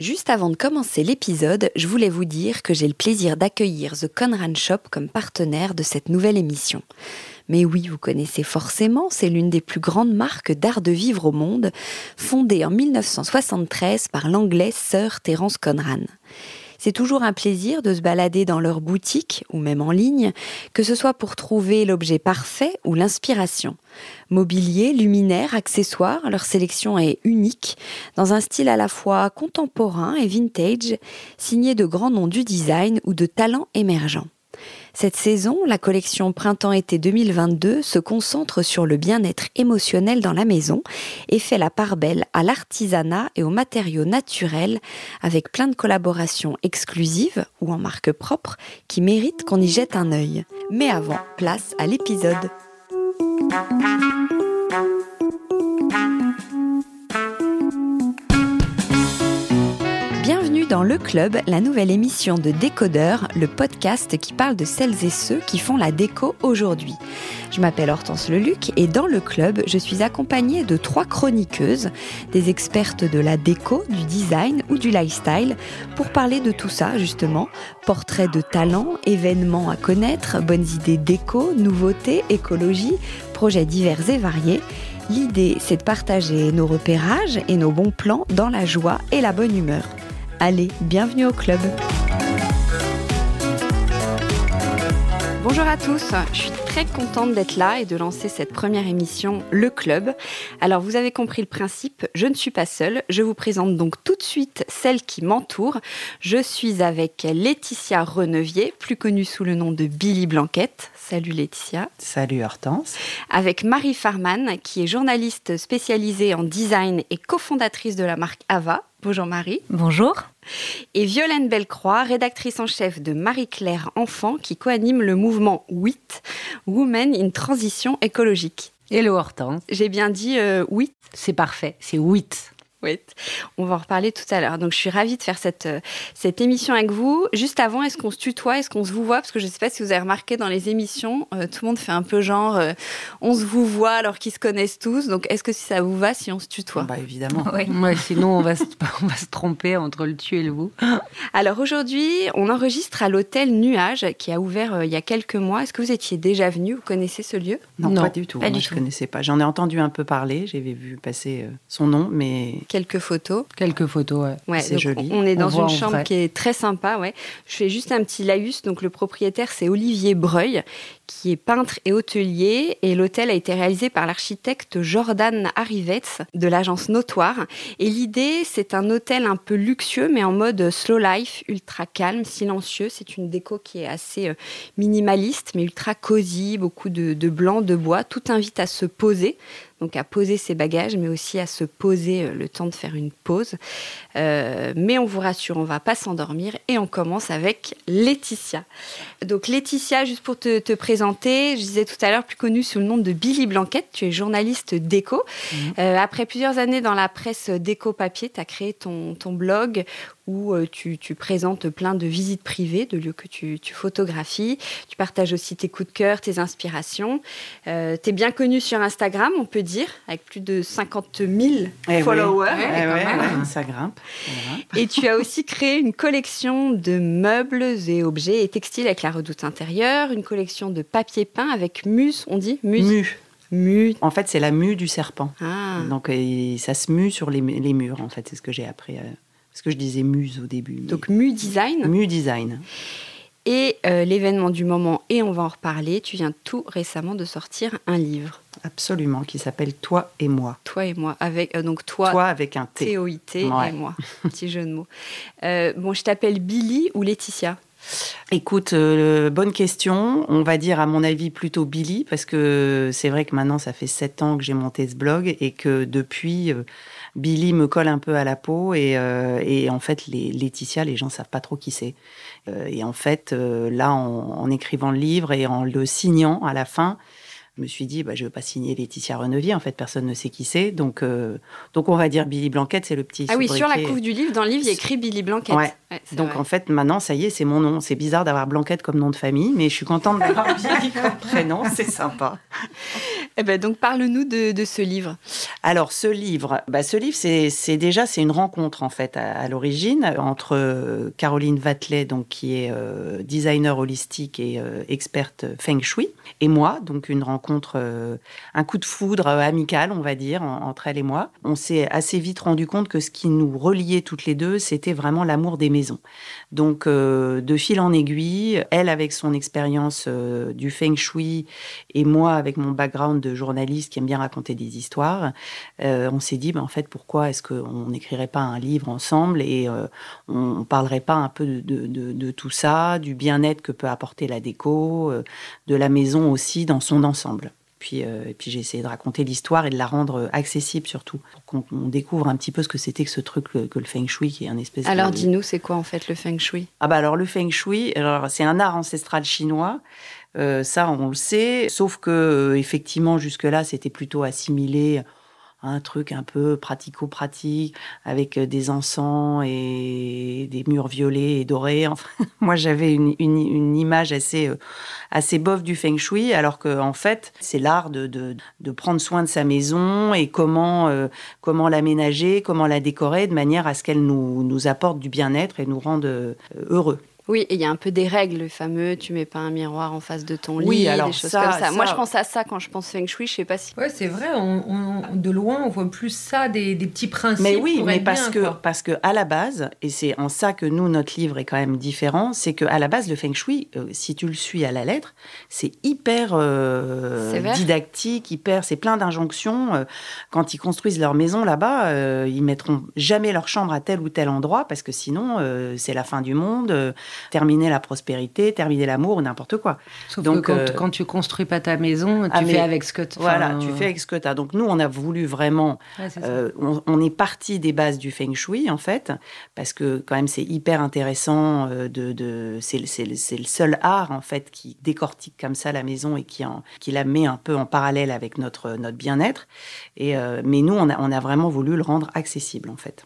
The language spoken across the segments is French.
Juste avant de commencer l'épisode, je voulais vous dire que j'ai le plaisir d'accueillir The Conran Shop comme partenaire de cette nouvelle émission. Mais oui, vous connaissez forcément, c'est l'une des plus grandes marques d'art de vivre au monde, fondée en 1973 par l'anglais Sir Terence Conran. C'est toujours un plaisir de se balader dans leur boutique ou même en ligne, que ce soit pour trouver l'objet parfait ou l'inspiration. Mobilier, luminaires, accessoires, leur sélection est unique, dans un style à la fois contemporain et vintage, signé de grands noms du design ou de talents émergents. Cette saison, la collection Printemps-été 2022 se concentre sur le bien-être émotionnel dans la maison et fait la part belle à l'artisanat et aux matériaux naturels avec plein de collaborations exclusives ou en marque propre qui méritent qu'on y jette un œil. Mais avant, place à l'épisode. Dans Le Club, la nouvelle émission de Décodeur, le podcast qui parle de celles et ceux qui font la déco aujourd'hui. Je m'appelle Hortense Leluc et dans le club, je suis accompagnée de trois chroniqueuses, des expertes de la déco, du design ou du lifestyle, pour parler de tout ça justement. Portraits de talents, événements à connaître, bonnes idées déco, nouveautés, écologie, projets divers et variés. L'idée, c'est de partager nos repérages et nos bons plans dans la joie et la bonne humeur. Allez, bienvenue au club. Bonjour à tous, je suis très contente d'être là et de lancer cette première émission Le Club. Alors vous avez compris le principe, je ne suis pas seule, je vous présente donc tout de suite celle qui m'entoure. Je suis avec Laetitia Renevier, plus connue sous le nom de Billy Blanquette. Salut Laetitia. Salut Hortense. Avec Marie Farman, qui est journaliste spécialisée en design et cofondatrice de la marque Ava. Bonjour Marie. Bonjour. Et Violaine Bellecroix, rédactrice en chef de Marie-Claire Enfant, qui coanime le mouvement WIT, Women in Transition écologique. Hello Hortense. J'ai bien dit euh, WIT C'est parfait, c'est WIT. Oui, on va en reparler tout à l'heure. Donc, je suis ravie de faire cette, euh, cette émission avec vous. Juste avant, est-ce qu'on se tutoie? Est-ce qu'on se vous voit? Parce que je ne sais pas si vous avez remarqué dans les émissions, euh, tout le monde fait un peu genre euh, on se vous voit alors qu'ils se connaissent tous. Donc, est-ce que si ça vous va si on se tutoie? Bah, évidemment. Oui. sinon, on va, se, on va se tromper entre le tu et le vous. Alors, aujourd'hui, on enregistre à l'hôtel Nuage qui a ouvert il y a quelques mois. Est-ce que vous étiez déjà venu? Vous connaissez ce lieu? Non, pas du tout. Moi, je ne connaissais pas. J'en ai entendu un peu parler. J'avais vu passer son nom, mais quelques photos. Quelques photos, ouais. c'est joli. On est dans une chambre qui est très sympa, ouais. Je fais juste un petit laïus. Donc le propriétaire, c'est Olivier Breuil, qui est peintre et hôtelier. Et l'hôtel a été réalisé par l'architecte Jordan Arrivetz de l'agence Notoire. Et l'idée, c'est un hôtel un peu luxueux, mais en mode slow life, ultra calme, silencieux. C'est une déco qui est assez euh, minimaliste, mais ultra cosy, beaucoup de, de blanc, de bois. Tout invite à se poser donc à poser ses bagages, mais aussi à se poser euh, le temps de faire une pause. Euh, mais on vous rassure, on va pas s'endormir et on commence avec Laetitia. Donc Laetitia, juste pour te, présenter, je disais tout à l'heure plus connue sous le nom de Billy Blanquette, tu es journaliste déco. Mmh. Euh, après plusieurs années dans la presse déco papier, tu as créé ton, ton blog où euh, tu, présentes plein de visites privées, de lieux que tu, photographies. Tu partages aussi tes coups de cœur, tes inspirations. Euh, tu es bien connu sur Instagram, on peut dire, avec plus de 50 000 followers. ça grimpe. Et tu as aussi créé une collection de meubles et objets et textiles avec la redoute intérieure, une collection de papier peint avec muse, on dit muse? Mu. Mu. En fait, c'est la mue du serpent. Ah. Donc, ça se mue sur les, les murs, en fait. C'est ce que j'ai appris. Parce que je disais muse au début. Donc mu design. Mu design. Et euh, l'événement du moment, et on va en reparler, tu viens tout récemment de sortir un livre. Absolument, qui s'appelle Toi et moi. Toi et moi, avec euh, donc toi. Toi avec un T. T-O-I-T et moi. Petit jeu de mots. Euh, bon, je t'appelle Billy ou Laetitia? Écoute, bonne question. On va dire, à mon avis, plutôt Billy, parce que c'est vrai que maintenant, ça fait sept ans que j'ai monté ce blog et que depuis, Billy me colle un peu à la peau et, euh, en fait, les, Laetitia, les gens savent pas trop qui c'est. Euh, et en fait, euh, là, en, écrivant le livre et en le signant à la fin, je me suis dit, bah, je ne veux pas signer Laetitia Renevier. En fait, personne ne sait qui c'est. Donc, donc, on va dire Billy Blanquette, c'est le petit. Ah oui, sur la couve du livre, dans le livre, il y a écrit Billy Blanquette. Ouais. donc, en fait, maintenant, ça y est, c'est mon nom. C'est bizarre d'avoir Blanquette comme nom de famille, mais je suis contente d'avoir Billy comme prénom. C'est sympa. Eh ben donc parle-nous de, ce livre. Alors ce livre, bah, ce livre c'est déjà c'est une rencontre en fait à, l'origine entre Caroline Vatelet donc qui est euh, designer holistique et euh, experte feng shui et moi donc une rencontre euh, un coup de foudre amical on va dire entre elle et moi. On s'est assez vite rendu compte que ce qui nous reliait toutes les deux c'était vraiment l'amour des maisons. Donc de fil en aiguille, elle avec son expérience du feng shui et moi avec mon background de journaliste qui aime bien raconter des histoires, euh, on s'est dit, ben, en fait, pourquoi est-ce qu'on n'écrirait pas un livre ensemble et euh, on, ne parlerait pas un peu de, tout ça, du bien-être que peut apporter la déco, euh, de la maison aussi dans son ensemble. Puis, et puis j'ai essayé de raconter l'histoire et de la rendre accessible surtout, pour qu'on découvre un petit peu ce que c'était que ce truc que, le feng shui, qui est un espèce alors, dis-nous, c'est quoi en fait le feng shui? Ah bah alors le feng shui, alors c'est un art ancestral chinois euh, ça, on le sait. Sauf que, euh, effectivement, jusque-là, c'était plutôt assimilé un truc un peu pratico-pratique, avec euh, des encens et des murs violets et dorés. Moi, j'avais une, image assez, assez bof du feng shui, alors qu'en en fait, c'est l'art de, de, prendre soin de sa maison et comment, comment l'aménager, comment la décorer de manière à ce qu'elle nous, nous apporte du bien-être et nous rende heureux. Oui, et il y a un peu des règles, le fameux tu mets pas un miroir en face de ton lit, alors des choses comme ça. Moi, je pense à ça quand je pense feng shui, je sais pas si. Ouais, c'est vrai. de loin, on voit plus ça, des, petits principes. Mais oui, mais parce que parce que à la base, et c'est en ça que nous notre livre est quand même différent, c'est que à la base le feng shui, euh, si tu le suis à la lettre, c'est hyper euh, didactique, hyper, c'est plein d'injonctions. Euh, quand ils construisent leur maison là-bas, ils mettront jamais leur chambre à tel ou tel endroit parce que sinon c'est la fin du monde terminer la prospérité, terminer l'amour ou n'importe quoi. Sauf Donc, que quand, euh, tu construis pas ta maison, tu ah, fais avec ce que tu Voilà, tu fais avec ce que tu as. Donc nous, on a voulu vraiment... Euh, on, est parti des bases du feng shui, en fait, parce que quand même, c'est hyper intéressant. Euh, de, de c'est le seul art, en fait, qui décortique comme ça la maison et qui, en, qui la met un peu en parallèle avec notre, notre bien-être. Et mais nous, on a, on a vraiment voulu le rendre accessible, en fait.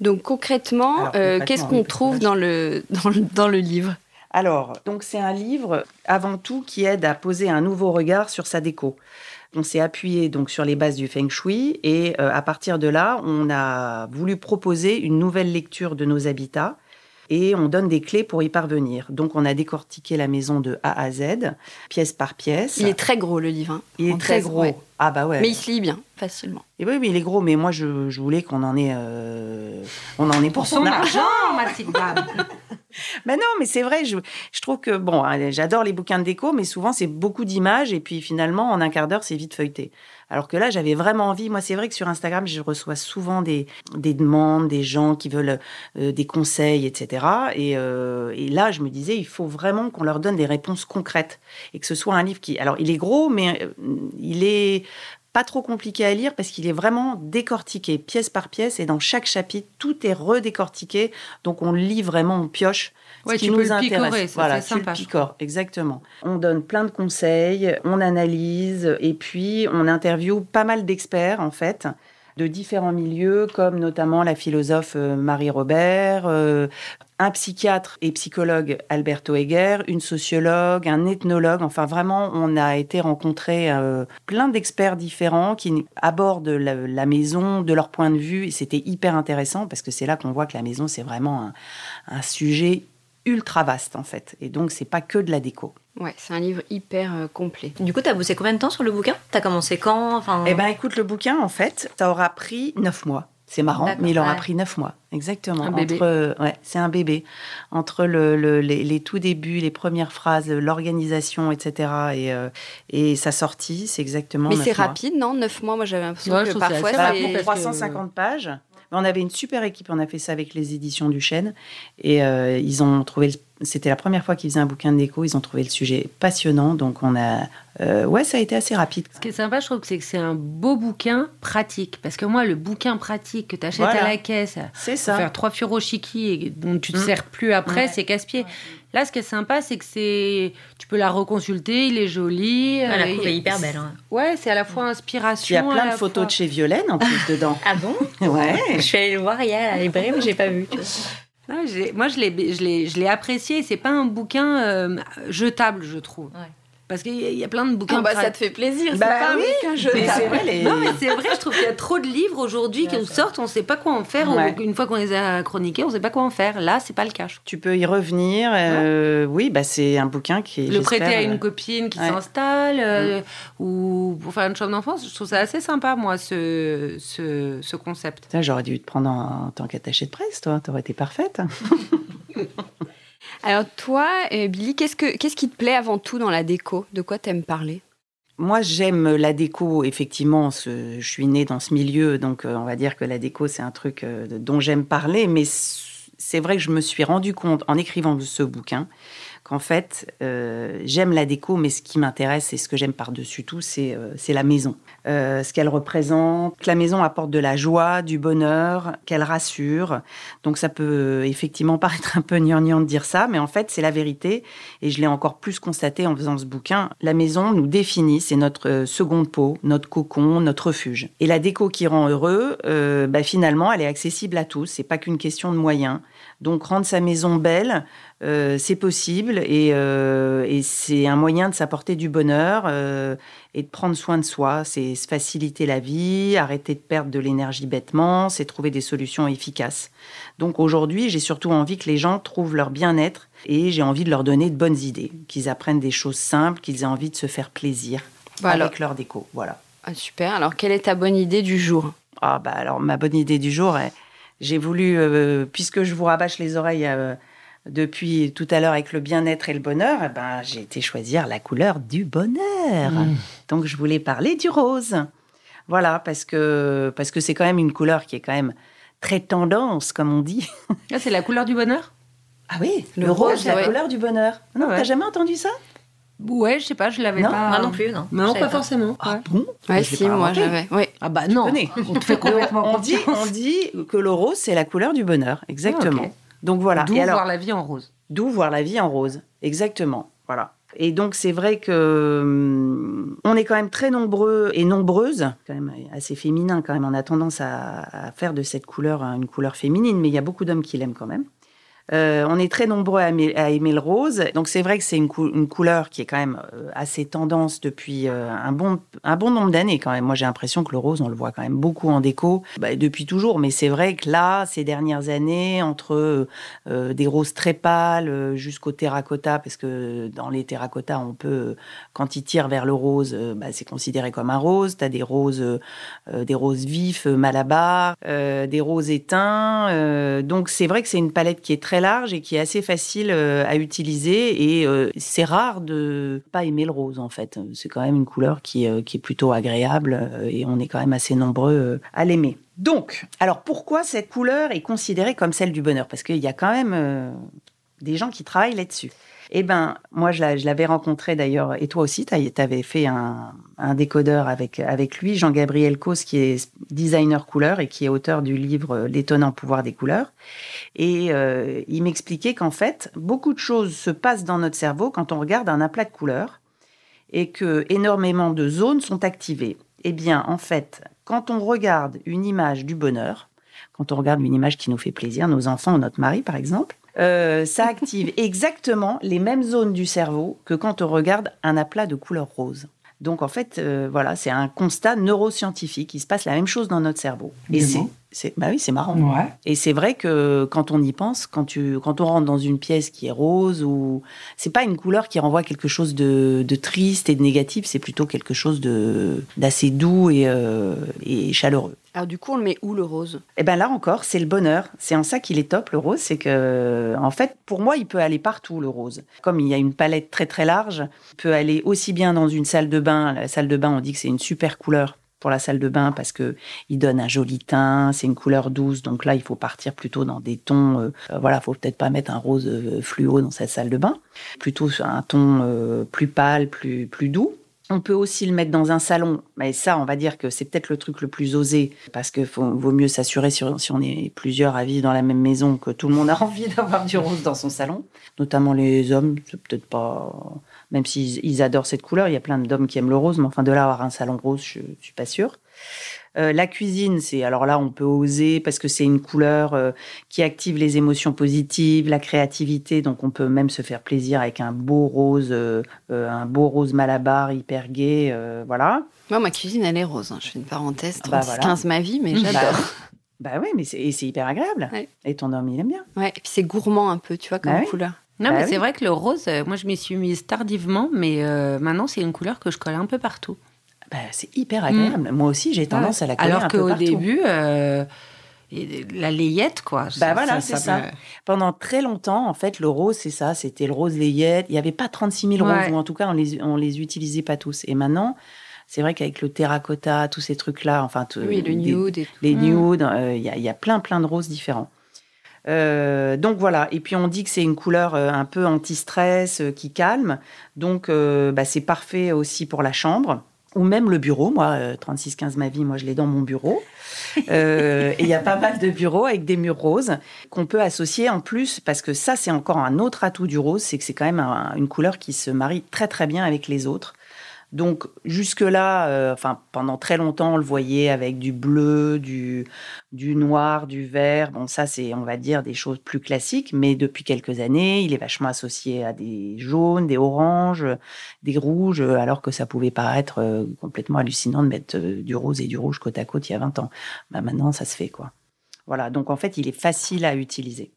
Donc concrètement, euh, qu'est-ce qu'on trouve dans le, dans le, livre? Alors, donc c'est un livre avant tout qui aide à poser un nouveau regard sur sa déco. On s'est appuyé donc sur les bases du feng shui et euh, à partir de là, on a voulu proposer une nouvelle lecture de nos habitats et on donne des clés pour y parvenir. Donc on a décortiqué la maison de A à Z, pièce par pièce. Il est très gros le livre. Hein, il est très gros. Ah bah ouais. Mais il se lit bien, facilement. Et oui, mais il est gros. Mais moi, je, voulais qu'on en ait, euh, on en ait pour, son, argent, Mathilde. mais non, mais c'est vrai. Je, je, trouve que bon, j'adore les bouquins de déco, mais souvent c'est beaucoup d'images et puis finalement en un quart d'heure c'est vite feuilleté. Alors que là, j'avais vraiment envie. Moi, c'est vrai que sur Instagram, je reçois souvent des, des demandes, des gens qui veulent euh, des conseils, etc. Euh, et, là, je me disais, il faut vraiment qu'on leur donne des réponses concrètes et que ce soit un livre qui. Alors, il est gros, mais euh, il est pas trop compliqué à lire parce qu'il est vraiment décortiqué pièce par pièce et dans chaque chapitre tout est redécortiqué donc on lit vraiment on pioche ce qui nous intéresse. voilà, tu sympa, le exactement. On donne plein de conseils, on analyse et puis on interviewe pas mal d'experts en fait de différents milieux, comme notamment la philosophe euh, Marie Robert, euh, un psychiatre et psychologue Alberto Heger, une sociologue, un ethnologue. Enfin, vraiment, on a été rencontrer euh, plein d'experts différents qui abordent la, maison de leur point de vue. Et c'était hyper intéressant parce que c'est là qu'on voit que la maison, c'est vraiment un, un sujet ultra vaste en fait. Et donc, c'est pas que de la déco. Ouais, c'est un livre hyper euh, complet. Du coup, tu as bossé combien de temps sur le bouquin? Tu as commencé quand? Enfin... Eh ben, écoute, le bouquin, en fait, ça aura pris neuf mois. C'est marrant, mais il aura pris neuf mois, exactement. Un bébé. ouais, c'est un bébé. Entre le, les, tout débuts, les premières phrases, l'organisation, etc. Et, euh, et sa sortie, c'est exactement. Mais c'est rapide, non? Neuf mois, moi j'avais l'impression que parfois c'est. 350 pages. On avait une super équipe, on a fait ça avec les éditions du Chêne. Et euh, ils ont trouvé, c'était la première fois qu'ils faisaient un bouquin de déco, ils ont trouvé le sujet passionnant. Donc on a, euh, ouais, ça a été assez rapide. Ce qui est sympa, je trouve que c'est que c'est un beau bouquin pratique. Parce que moi, le bouquin pratique que tu achètes à la caisse, c'est ça. faire trois furoshiki et dont tu te mm. sers plus après, c'est casse-pied. Là, ce qui est sympa, c'est que c'est, tu peux la reconsulter, il est joli. la euh, couve est hyper belle. Hein. Ouais, c'est à la fois inspiration. Tu as plein de photos de chez Violaine en plus dedans. ah bon Ouais. Je suis allée le voir hier à la librairie, mais j'ai pas vu. Moi, je l'ai, je l'ai, je l'ai apprécié. C'est pas un bouquin euh, jetable, je trouve. Parce qu'il y, a plein de bouquins. Ah bah, ça te fait plaisir. Bah, pas oui. C'est vrai, les... Non, mais c'est vrai, je trouve qu'il y a trop de livres aujourd'hui qui nous sortent, on ne sait pas quoi en faire. Une fois qu'on les a chroniqués, on ne sait pas quoi en faire. Là, c'est pas le cas. Tu peux y revenir. Euh, oui, bah, c'est un bouquin qui est. Le prêter à une euh, copine qui s'installe euh, mm. ou pour faire une chambre d'enfance. Je trouve ça assez sympa, moi, ce, ce, ce concept. J'aurais dû te prendre en, tant qu'attaché de presse, toi. T'aurais été parfaite. Alors toi, euh, Billy, qu'est-ce, que, qu'est-ce qui te plaît avant tout dans la déco? De quoi t'aimes parler? Moi, j'aime la déco, effectivement. je suis née dans ce milieu, donc euh, on va dire que la déco, c'est un truc euh, dont j'aime parler. Mais c'est vrai que je me suis rendu compte en écrivant ce bouquin qu'en fait, j'aime la déco, mais ce qui m'intéresse et ce que j'aime par-dessus tout, c'est la maison. Euh, ce qu'elle représente, la maison apporte de la joie, du bonheur, qu'elle rassure. Donc ça peut effectivement paraître un peu gnangnan de dire ça, mais en fait, c'est la vérité. Et je l'ai encore plus constaté en faisant ce bouquin. La maison nous définit, c'est notre seconde peau, notre cocon, notre refuge. Et la déco qui rend heureux, bah, finalement, elle est accessible à tous. C'est pas qu'une question de moyens. Donc rendre sa maison belle, euh, c'est possible euh, et, c'est un moyen de s'apporter du bonheur euh, et de prendre soin de soi. C'est se faciliter la vie, arrêter de perdre de l'énergie bêtement, c'est trouver des solutions efficaces. Donc aujourd'hui, j'ai surtout envie que les gens trouvent leur bien-être et j'ai envie de leur donner de bonnes idées, qu'ils apprennent des choses simples, qu'ils aient envie de se faire plaisir avec leur déco. Voilà. Ah, super. Alors, quelle est ta bonne idée du jour? Ah bah alors ma bonne idée du jour, est j'ai voulu, euh, puisque je vous rabâche les oreilles euh, depuis tout à l'heure avec le bien-être et le bonheur, eh ben, j'ai été choisir la couleur du bonheur. Mmh. Donc je voulais parler du rose. Voilà, parce que parce que c'est quand même une couleur qui est quand même très tendance, comme on dit. Ah, c'est la couleur du bonheur? Ah oui, le, rose, c'est la couleur du bonheur. Non, t'as jamais entendu ça? Ouais, je sais pas, je l'avais pas. Moi non plus, non. Non, pas, forcément. Ah bon? Ouais, si, moi j'avais. Oui. Ah bah non. On te fait complètement on dit, on dit que le rose, c'est la couleur du bonheur, exactement. Ah, donc voilà. D'où voir la vie en rose. D'où voir la vie en rose, exactement. Voilà. Et donc c'est vrai que hum, on est quand même très nombreux et nombreuses, quand même assez féminin quand même. On a tendance à, à faire de cette couleur une couleur féminine, mais il y a beaucoup d'hommes qui l'aiment quand même. Euh, on est très nombreux à aimer, le rose. Donc c'est vrai que c'est une, couleur qui est quand même euh, assez tendance depuis euh, un, bon, un bon nombre d'années quand même. Moi j'ai l'impression que le rose, on le voit quand même beaucoup en déco bah, depuis toujours. Mais c'est vrai que là, ces dernières années, entre des roses très pâles jusqu'au terracotta, parce que dans les terracottas, on peut, quand ils tirent vers le rose, bah, c'est considéré comme un rose. Tu as des roses, des roses vifs, malabar, des roses éteints. donc c'est vrai que c'est une palette qui est très large et qui est assez facile euh, à utiliser. Et euh, c'est rare de pas aimer le rose, en fait. C'est quand même une couleur qui, euh, qui est plutôt agréable et on est quand même assez nombreux à l'aimer. Donc, alors pourquoi cette couleur est considérée comme celle du bonheur? Parce qu'il y a quand même des gens qui travaillent là-dessus. Eh ben, moi, je l'avais rencontré d'ailleurs, et toi aussi, tu avais fait un, décodeur avec, avec lui, Jean-Gabriel Cos, qui est designer couleur et qui est auteur du livre L'étonnant pouvoir des couleurs. Et euh, il m'expliquait qu'en fait, beaucoup de choses se passent dans notre cerveau quand on regarde un aplat de couleurs et que énormément de zones sont activées. Eh bien, en fait, quand on regarde une image du bonheur, quand on regarde une image qui nous fait plaisir, nos enfants ou notre mari par exemple, euh, ça active exactement les mêmes zones du cerveau que quand on regarde un aplat de couleur rose. Donc en fait, euh, voilà, c'est un constat neuroscientifique. Il se passe la même chose dans notre cerveau. Et c'est, bah oui, c'est marrant. Et c'est vrai que quand on y pense, quand tu, quand on rentre dans une pièce qui est rose ou c'est pas une couleur qui renvoie quelque chose de, triste et de négatif, c'est plutôt quelque chose de d'assez doux et, euh, et chaleureux. Alors du coup, on le met où le rose? Eh bien là encore, c'est le bonheur. C'est en ça qu'il est top le rose, c'est que en fait, pour moi, il peut aller partout le rose. Comme il y a une palette très très large, il peut aller aussi bien dans une salle de bain. La salle de bain, on dit que c'est une super couleur pour la salle de bain parce que il donne un joli teint, c'est une couleur douce. Donc là, il faut partir plutôt dans des tons. Euh, euh voilà, faut peut-être pas mettre un rose euh, fluo dans cette salle de bain, plutôt un ton euh, plus pâle, plus plus doux. On peut aussi le mettre dans un salon, mais ça, on va dire que c'est peut-être le truc le plus osé, parce qu'il vaut mieux s'assurer si, on est plusieurs à vivre dans la même maison que tout le monde a envie d'avoir du rose dans son salon. Notamment les hommes, c'est peut-être pas, même s'ils adorent cette couleur, il y a plein d'hommes qui aiment le rose, mais enfin de là avoir un salon rose, je, ne suis pas sûre. Euh, la cuisine, c'est alors là, on peut oser parce que c'est une couleur euh, qui active les émotions positives, la créativité. Donc, on peut même se faire plaisir avec un beau rose, euh, un beau rose malabar hyper gai, voilà. Moi, ma cuisine, elle est rose. Hein. Je fais une parenthèse, 36, 15 ma vie, mais j'adore. Bah, bah oui, mais c'est hyper agréable. Et ton homme, il aime bien. Ouais, et puis c'est gourmand un peu, tu vois, comme bah couleur. Non, mais bah c'est vrai que le rose, moi, je m'y suis mise tardivement, mais maintenant, c'est une couleur que je colle un peu partout. Bah, c'est hyper agréable. Moi aussi, j'ai tendance à la coller Alors qu'au début, euh, la layette, quoi. Bah voilà, c'est ça. Pendant très longtemps, en fait, le rose, c'est ça. C'était le rose layette. Il n'y avait pas 36 000 roses, ou en tout cas, on les, on les utilisait pas tous. Et maintenant, c'est vrai qu'avec le terracotta, tous ces trucs-là, enfin, oui, le nude les mm. nudes, euh, il y, a plein, plein de roses différents. Euh, donc voilà, et puis on dit que c'est une couleur un peu anti-stress, qui calme, donc bah, c'est parfait aussi pour la chambre ou même le bureau. Moi, 3615 euh, ma vie, moi, je l'ai dans mon bureau. Euh, et il y a pas mal de bureaux avec des murs roses qu'on peut associer en plus, parce que ça, c'est encore un autre atout du rose, c'est que c'est quand même une couleur qui se marie très très bien avec les autres. Donc jusque-là, euh, enfin pendant très longtemps, on le voyait avec du bleu, du, noir, du vert. Bon, ça c'est, on va dire, des choses plus classiques. Mais depuis quelques années, il est vachement associé à des jaunes, des oranges, des rouges, alors que ça pouvait paraître euh, complètement hallucinant de mettre euh, du rose et du rouge côte à côte il y a 20 ans. Bah, maintenant, ça se fait quoi. Voilà. Donc en fait, il est facile à utiliser.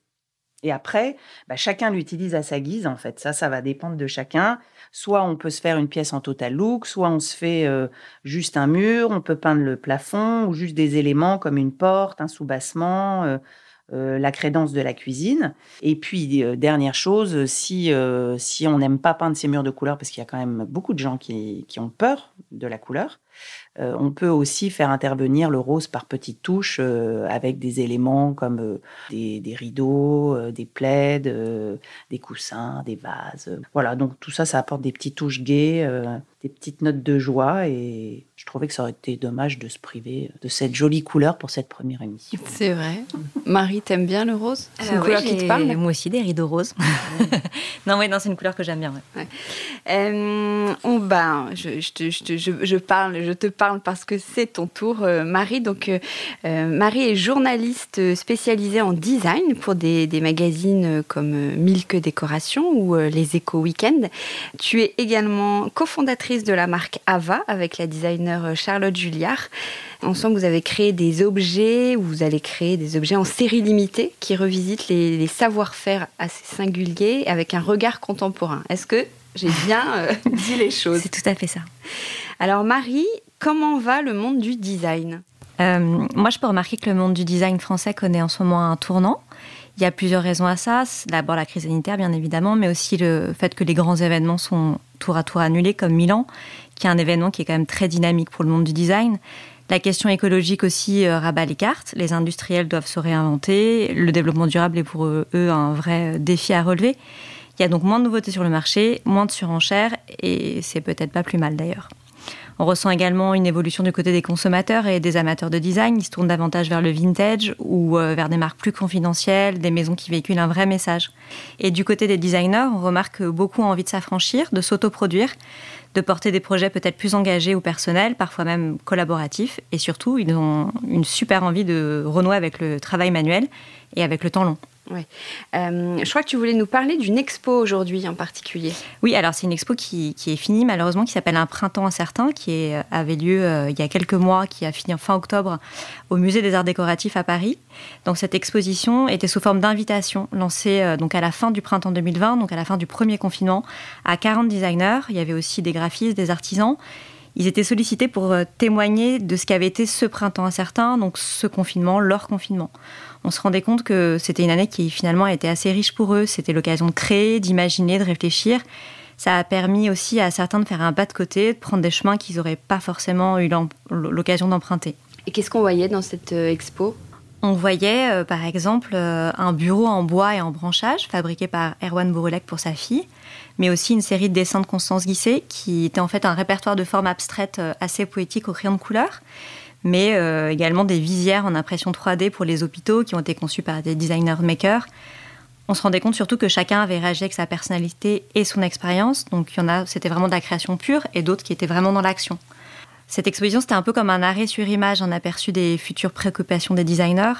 Et après, bah, chacun l'utilise à sa guise, en fait. Ça, ça va dépendre de chacun. Soit on peut se faire une pièce en total look, soit on se fait euh, juste un mur, on peut peindre le plafond, ou juste des éléments comme une porte, un soubassement, euh, euh, la crédence de la cuisine. Et puis, dernière chose, si, si on n'aime pas peindre ces murs de couleur, parce qu'il y a quand même beaucoup de gens qui, qui ont peur de la couleur, euh, on peut aussi faire intervenir le rose par petites touches euh, avec des éléments comme euh, des, rideaux, des plaids, des coussins, des vases. Voilà, donc tout ça, ça apporte des petites touches gaies, des petites notes de joie et je trouvais que ça aurait été dommage de se priver de cette jolie couleur pour cette première émission. C'est vrai. Marie, t'aimes bien le rose? C'est une couleur qui te parle? Moi aussi, des rideaux roses. non, oui, non, c'est une couleur que j'aime bien. on, bah, je, je, parle, je te parle parce que c'est ton tour, euh, Marie. Donc, euh, euh, Marie est journaliste spécialisée en design pour des, magazines comme Milk Décoration ou Les Échos Weekend. Tu es également cofondatrice de la marque Ava avec la designer Charlotte Julliard. Ensemble, vous avez créé des objets, ou vous allez créer des objets en série limitée qui revisitent les savoir-faire assez singuliers avec un regard contemporain. Est-ce que j'ai bien dit les choses? C'est tout à fait ça. Alors Marie, comment va le monde du design? Euh, Moi, je peux remarquer que le monde du design français connaît en ce moment un tournant. Il y a plusieurs raisons à ça. D'abord la crise sanitaire, bien évidemment, mais aussi le fait que les grands événements sont tour à tour annulés, comme Milan, qui est un événement qui est quand même très dynamique pour le monde du design. La question écologique aussi euh, rabat les cartes. Les industriels doivent se réinventer. Le développement durable est pour eux un vrai défi à relever. Il y a donc moins de nouveautés sur le marché, moins de surenchères, et c'est peut-être pas plus mal d'ailleurs. On ressent également une évolution du côté des consommateurs et des amateurs de design. Ils se tournent davantage vers le vintage ou euh, vers des marques plus confidentielles, des maisons qui véhiculent un vrai message. Et du côté des designers, on remarque que beaucoup ont envie de s'affranchir, de s'autoproduire, de porter des projets peut-être plus engagés ou personnels, parfois même collaboratifs. Et surtout, ils ont une super envie de renouer avec le travail manuel et avec le temps long. Ouais. Euh, je crois que tu voulais nous parler d'une expo aujourd'hui en particulier. Oui, alors c'est une expo qui, est finie malheureusement, qui s'appelle Un printemps incertain, qui avait lieu euh, il y a quelques mois, qui a fini en fin octobre au Musée des Arts Décoratifs à Paris. Donc cette exposition était sous forme d'invitation lancée euh, donc à la fin du printemps 2020, donc à la fin du premier confinement, à 40 designers. Il y avait aussi des graphistes, des artisans. Ils étaient sollicités pour témoigner de ce qu'avait été ce printemps incertain, donc ce confinement, leur confinement on se rendait compte que c'était une année qui finalement a été assez riche pour eux. C'était l'occasion de créer, d'imaginer, de réfléchir. Ça a permis aussi à certains de faire un pas de côté, de prendre des chemins qu'ils n'auraient pas forcément eu l'occasion d'emprunter. Et qu'est-ce qu'on voyait dans cette euh, expo? On voyait euh, par exemple euh, un bureau en bois et en branchage fabriqué par Erwan Bourelec pour sa fille, mais aussi une série de dessins de Constance Guisset qui était en fait un répertoire de formes abstraites assez poétiques au crayon de couleur mais euh, également des visières en impression 3D pour les hôpitaux qui ont été conçues par des designers makers. On se rendait compte surtout que chacun avait réagi avec sa personnalité et son expérience. Donc il y en a, c'était vraiment de la création pure, et d'autres qui étaient vraiment dans l'action. Cette exposition, c'était un peu comme un arrêt sur image, en aperçu des futures préoccupations des designers.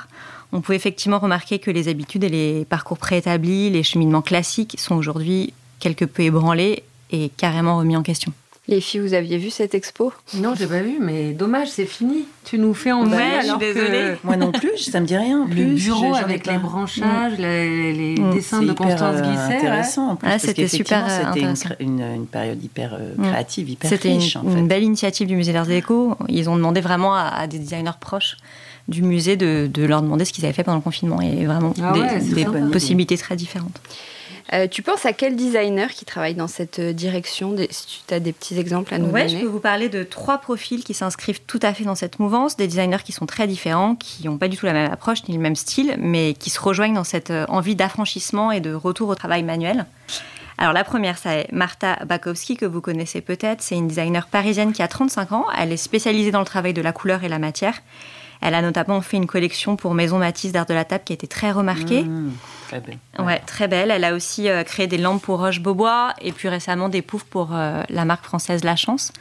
On pouvait effectivement remarquer que les habitudes et les parcours préétablis, les cheminements classiques sont aujourd'hui quelque peu ébranlés et carrément remis en question. Les filles, vous aviez vu cette expo? Non, j'ai pas vu, mais dommage, c'est fini. Tu nous fais en ouais, alors désolée. Moi non plus, ça me dit rien. Le bureau avec les branchages, les, mm. dessins de Constance euh, Guisset. intéressant. Plus, ah, c'était super C'était une, période hyper euh, mm. créative, hyper riche. C'était une, belle initiative du musée d'Art Déco. Ils ont demandé vraiment à, des designers proches du musée de, leur demander ce qu'ils avaient fait pendant le confinement et vraiment ah des possibilités très différentes. Euh, tu penses à quel designer qui travaille dans cette euh, direction Si tu as des petits exemples à nous ouais, donner. je peux vous parler de trois profils qui s'inscrivent tout à fait dans cette mouvance, des designers qui sont très différents, qui n'ont pas du tout la même approche ni le même style, mais qui se rejoignent dans cette euh, envie d'affranchissement et de retour au travail manuel. Alors la première, c'est Marta Bakowski, que vous connaissez peut-être. C'est une designer parisienne qui a 35 ans. Elle est spécialisée dans le travail de la couleur et la matière. Elle a notamment fait une collection pour Maison Matisse d'art de la table qui a été très remarquée. Mmh, très belle. Ouais. très belle. Elle a aussi euh, créé des lampes pour Roche-Beaubois et plus récemment des poufs pour euh, la marque française La Chance.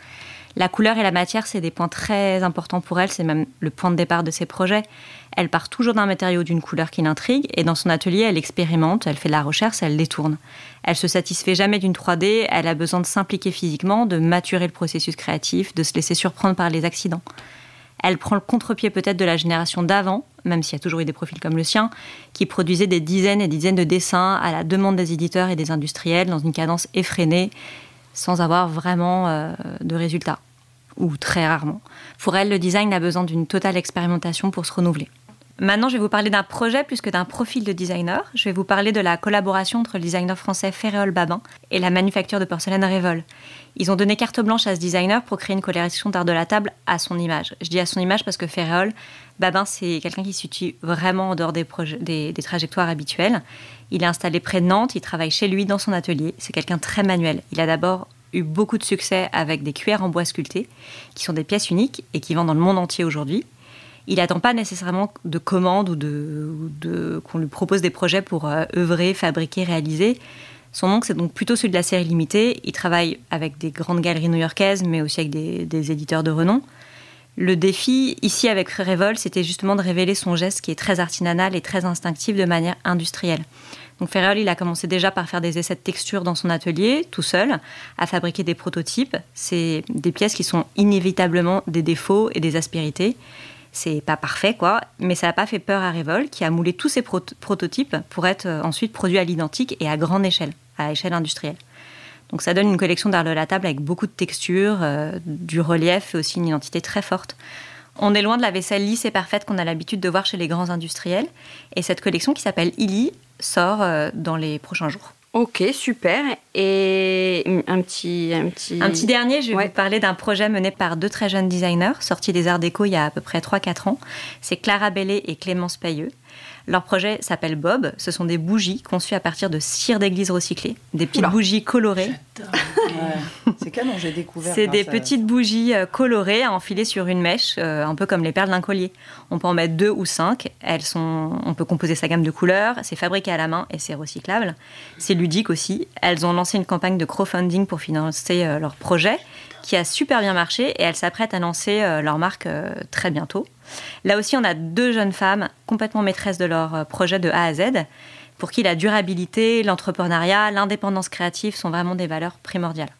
La couleur et la matière, c'est des points très importants pour elle. C'est même le point de départ de ses projets. Elle part toujours d'un matériau d'une couleur qui l'intrigue et dans son atelier, elle expérimente, elle fait de la recherche, elle détourne. Elle se satisfait jamais d'une 3D, elle a besoin de s'impliquer physiquement, de maturer le processus créatif, de se laisser surprendre par les accidents. Elle prend le contre-pied peut-être de la génération d'avant, même s'il y a toujours eu des profils comme le sien, qui produisaient des dizaines et dizaines de dessins à la demande des éditeurs et des industriels dans une cadence effrénée, sans avoir vraiment euh, de résultats, ou très rarement. Pour elle, le design a besoin d'une totale expérimentation pour se renouveler. Maintenant, je vais vous parler d'un projet plus que d'un profil de designer. Je vais vous parler de la collaboration entre le designer français Ferréol Babin et la manufacture de porcelaine Révol. Ils ont donné carte blanche à ce designer pour créer une collection d'art de la table à son image. Je dis à son image parce que Ferréol Babin, c'est quelqu'un qui se situe vraiment en dehors des, des, des, trajectoires habituelles. Il est installé près de Nantes, il travaille chez lui dans son atelier. C'est quelqu'un très manuel. Il a d'abord eu beaucoup de succès avec des cuillères en bois sculpté, qui sont des pièces uniques et qui vendent dans le monde entier aujourd'hui il n'attend pas nécessairement de commandes ou de, qu'on lui propose des projets pour euh, œuvrer, fabriquer, réaliser. Son oncle, c'est donc plutôt celui de la série limitée. Il travaille avec des grandes galeries new-yorkaises, mais aussi avec des, éditeurs de renom. Le défi, ici avec Frérevol, c'était justement de révéler son geste qui est très artisanal et très instinctif de manière industrielle. Donc Ferrell, il a commencé déjà par faire des essais de texture dans son atelier, tout seul, à fabriquer des prototypes. C'est des pièces qui sont inévitablement des défauts et des aspérités c'est pas parfait, quoi, mais ça n'a pas fait peur à Revol, qui a moulé tous ses prototypes pour être euh, ensuite produits à l'identique et à grande échelle, à échelle industrielle. Donc ça donne une collection d'art de la table avec beaucoup de textures, euh, du relief et aussi une identité très forte. On est loin de la vaisselle lisse et parfaite qu'on a l'habitude de voir chez les grands industriels. Et cette collection qui s'appelle Illy sort euh, dans les prochains jours. Ok, super. Et un petit, un petit... Un petit dernier, je vais vous parler d'un projet mené par deux très jeunes designers, sortis des Arts Déco il y a à peu près 3-4 ans. C'est Clara Bellet et Clémence Payeux. Leur projet s'appelle Bob. Ce sont des bougies conçues à partir de cire d'église recyclée, des petites bougies colorées. C'est canon, j'ai découvert. C'est des petites bougies euh, colorées à enfiler sur une mèche, euh, un peu comme les perles d'un collier. On peut en mettre deux ou cinq. Elles sont, on peut composer sa gamme de couleurs. C'est fabriqué à la main et c'est recyclable. C'est ludique aussi. Elles ont lancé une campagne de crowdfunding pour financer euh, leur projet qui a super bien marché et elles s'apprêtent à lancer leur marque très bientôt. Là aussi, on a deux jeunes femmes complètement maîtresses de leur euh, projet de A à Z, pour qui la durabilité, l'entrepreneuriat, l'indépendance créative sont vraiment des valeurs primordiales.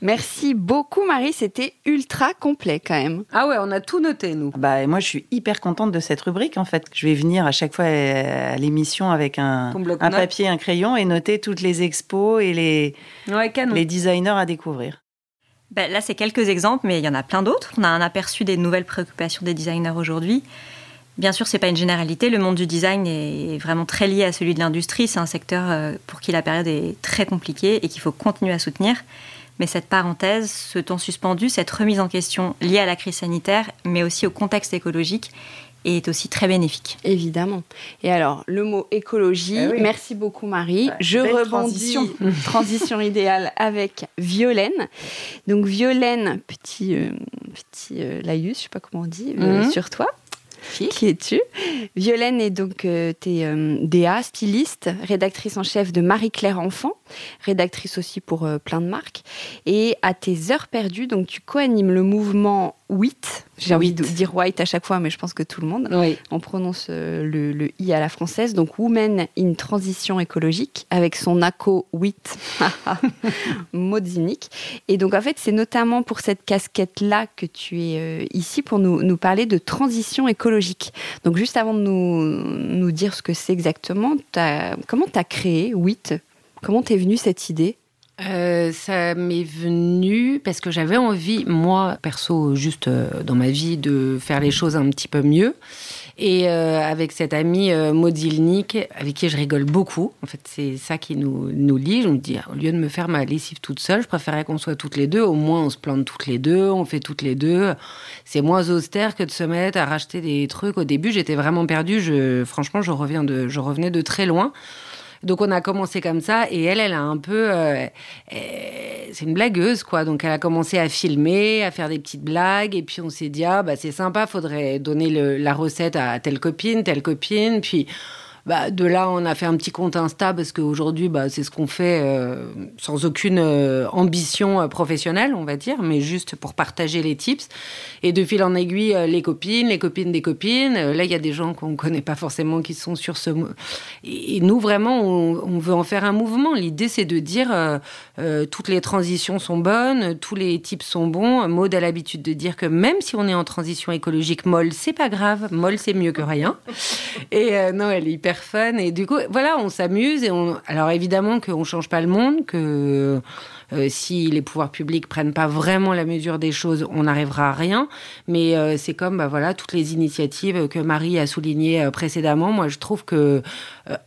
Merci beaucoup Marie, c'était ultra complet quand même. Ah ouais, on a tout noté nous. Bah moi je suis hyper contente de cette rubrique en fait. Je vais venir à chaque fois à l'émission avec un, un papier, un crayon et noter toutes les expos et les, les designers à découvrir. Ben, là, c'est quelques exemples, mais il y en a plein d'autres. On a un aperçu des nouvelles préoccupations des designers aujourd'hui. Bien sûr, ce n'est pas une généralité. Le monde du design est vraiment très lié à celui de l'industrie. C'est un secteur euh, pour qui la période est très compliquée et qu'il faut continuer à soutenir. Mais cette parenthèse, ce temps suspendu, cette remise en question liée à la crise sanitaire, mais aussi au contexte écologique, est aussi très bénéfique. Évidemment. Et alors, le mot écologie, eh merci beaucoup Marie. Je rebondis, transition. idéale avec Violaine. Donc Violaine, petit, euh, petit euh, laïus, je sais pas comment on dit, euh, mhm. sur toi. Qui es-tu? Violaine est donc euh, t'es DA, styliste, rédactrice en chef de Marie-Claire Enfant, rédactrice aussi pour plein de marques. Et à tes heures perdues, donc tu co-animes le mouvement WHIT. J'ai envie de dire white à chaque fois, mais je pense que tout le monde. On prononce euh, le, i à la française. Donc Women in Transition écologique avec son ACO WHIT Modzinic. Et donc en fait, c'est notamment pour cette casquette-là que tu es euh, ici pour nous, nous, parler de transition écologique. Donc juste avant de nous, nous dire ce que c'est exactement, as, comment tu as créé WHIT Comment t'es venue cette idée? Euh, ça m'est venu parce que j'avais envie, moi, perso, juste euh, dans ma vie, de faire les choses un petit peu mieux. Et euh, avec cette amie Maudilnik, avec qui je rigole beaucoup, en fait, c'est ça qui nous, nous lie. Je me dis, au lieu de me faire ma lessive toute seule, je préférais qu'on soit toutes les deux. Au moins, on se plante toutes les deux, on fait toutes les deux. C'est moins austère que de se mettre à racheter des trucs. Au début, j'étais vraiment perdue. Je, franchement, je revenais de très loin. Donc on a commencé comme ça et elle, elle a un peu, euh, euh, c'est une blagueuse quoi. Donc elle a commencé à filmer, à faire des petites blagues et puis on s'est dit ah bah c'est sympa, faudrait donner la recette à telle copine, telle copine, puis bah, de là, on a fait un petit compte Insta parce qu'aujourd'hui, bah, c'est ce qu'on fait euh, sans aucune euh, ambition euh, professionnelle, on va dire, mais juste pour partager les tips. Et de fil en aiguille, les copines, les copines des copines. là, il y a des gens qu'on ne connaît pas forcément qui sont sur ce. Et, nous, vraiment, on, veut en faire un mouvement. L'idée, c'est de dire toutes les transitions sont bonnes, tous les tips sont bons. Maud a l'habitude de dire que même si on est en transition écologique molle, c'est pas grave. Molle, c'est mieux que rien. Et non, elle est hyper fun. Et du coup, voilà, on s'amuse. Et on... Alors évidemment qu'on change pas le monde, que euh, si les pouvoirs publics prennent pas vraiment la mesure des choses, on n'arrivera à rien. Mais euh, c'est comme bah, voilà toutes les initiatives que Marie a soulignées euh, précédemment. Moi, je trouve que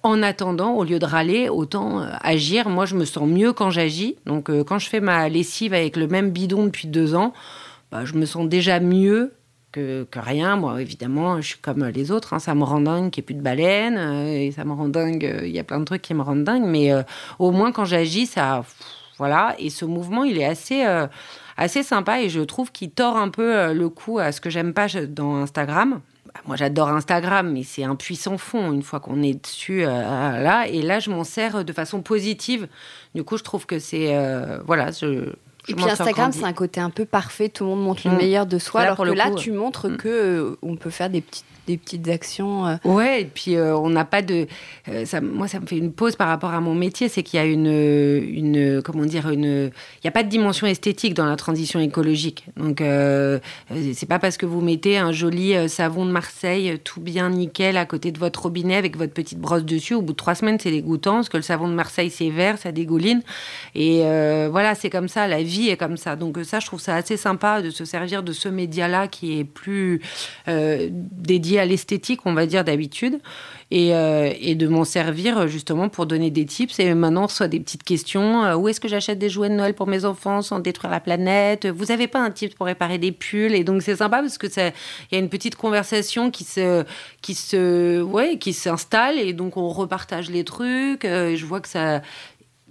en attendant, au lieu de râler, autant agir. Moi, je me sens mieux quand j'agis. Donc, quand je fais ma lessive avec le même bidon depuis deux ans, bah, je me sens déjà mieux que, rien. Moi, évidemment, je suis comme les autres. Hein. Ça me rend dingue qu'il n'y ait plus de baleines. Euh, et ça me rend dingue. Euh, il y a plein de trucs qui me rendent dingue. Mais euh, au moins, quand j'agis, ça. Voilà. Et ce mouvement, il est assez. assez sympa et je trouve qu'il tord un peu le coup à ce que j'aime pas dans Instagram. Bah, moi, j'adore Instagram, mais c'est un puissant fond une fois qu'on est dessus. là, et là, je m'en sers de façon positive. Du coup, je trouve que c'est voilà, je, et puis Instagram, c'est un côté un peu parfait, tout le monde montre le mm. meilleur de soi, alors que là, tu montres mm. que euh, on peut faire des petites des petites actions. Euh. Ouais, et puis euh, on n'a pas de. Euh, ça, moi, ça me fait une pause par rapport à mon métier, c'est qu'il y a une, une. Comment dire une, Il n'y a pas de dimension esthétique dans la transition écologique. Donc, c'est pas parce que vous mettez un joli savon de Marseille, tout bien nickel, à côté de votre robinet avec votre petite brosse dessus. Au bout de trois semaines, c'est dégoûtant, parce que le savon de Marseille, c'est vert, ça dégouline. Et voilà, c'est comme ça, la vie est comme ça. Donc, ça, je trouve ça assez sympa de se servir de ce média-là qui est plus dédié à l'esthétique, on va dire d'habitude, euh, et, de m'en servir justement pour donner des tips. Et maintenant, soit des petites questions. Euh, où est-ce que j'achète des jouets de Noël pour mes enfants sans détruire la planète? Vous n'avez pas un tip pour réparer des pulls? Et donc c'est sympa parce que il y a une petite conversation qui se, qui se, ouais, qui s'installe et donc on repartage les trucs. Euh, je vois que ça,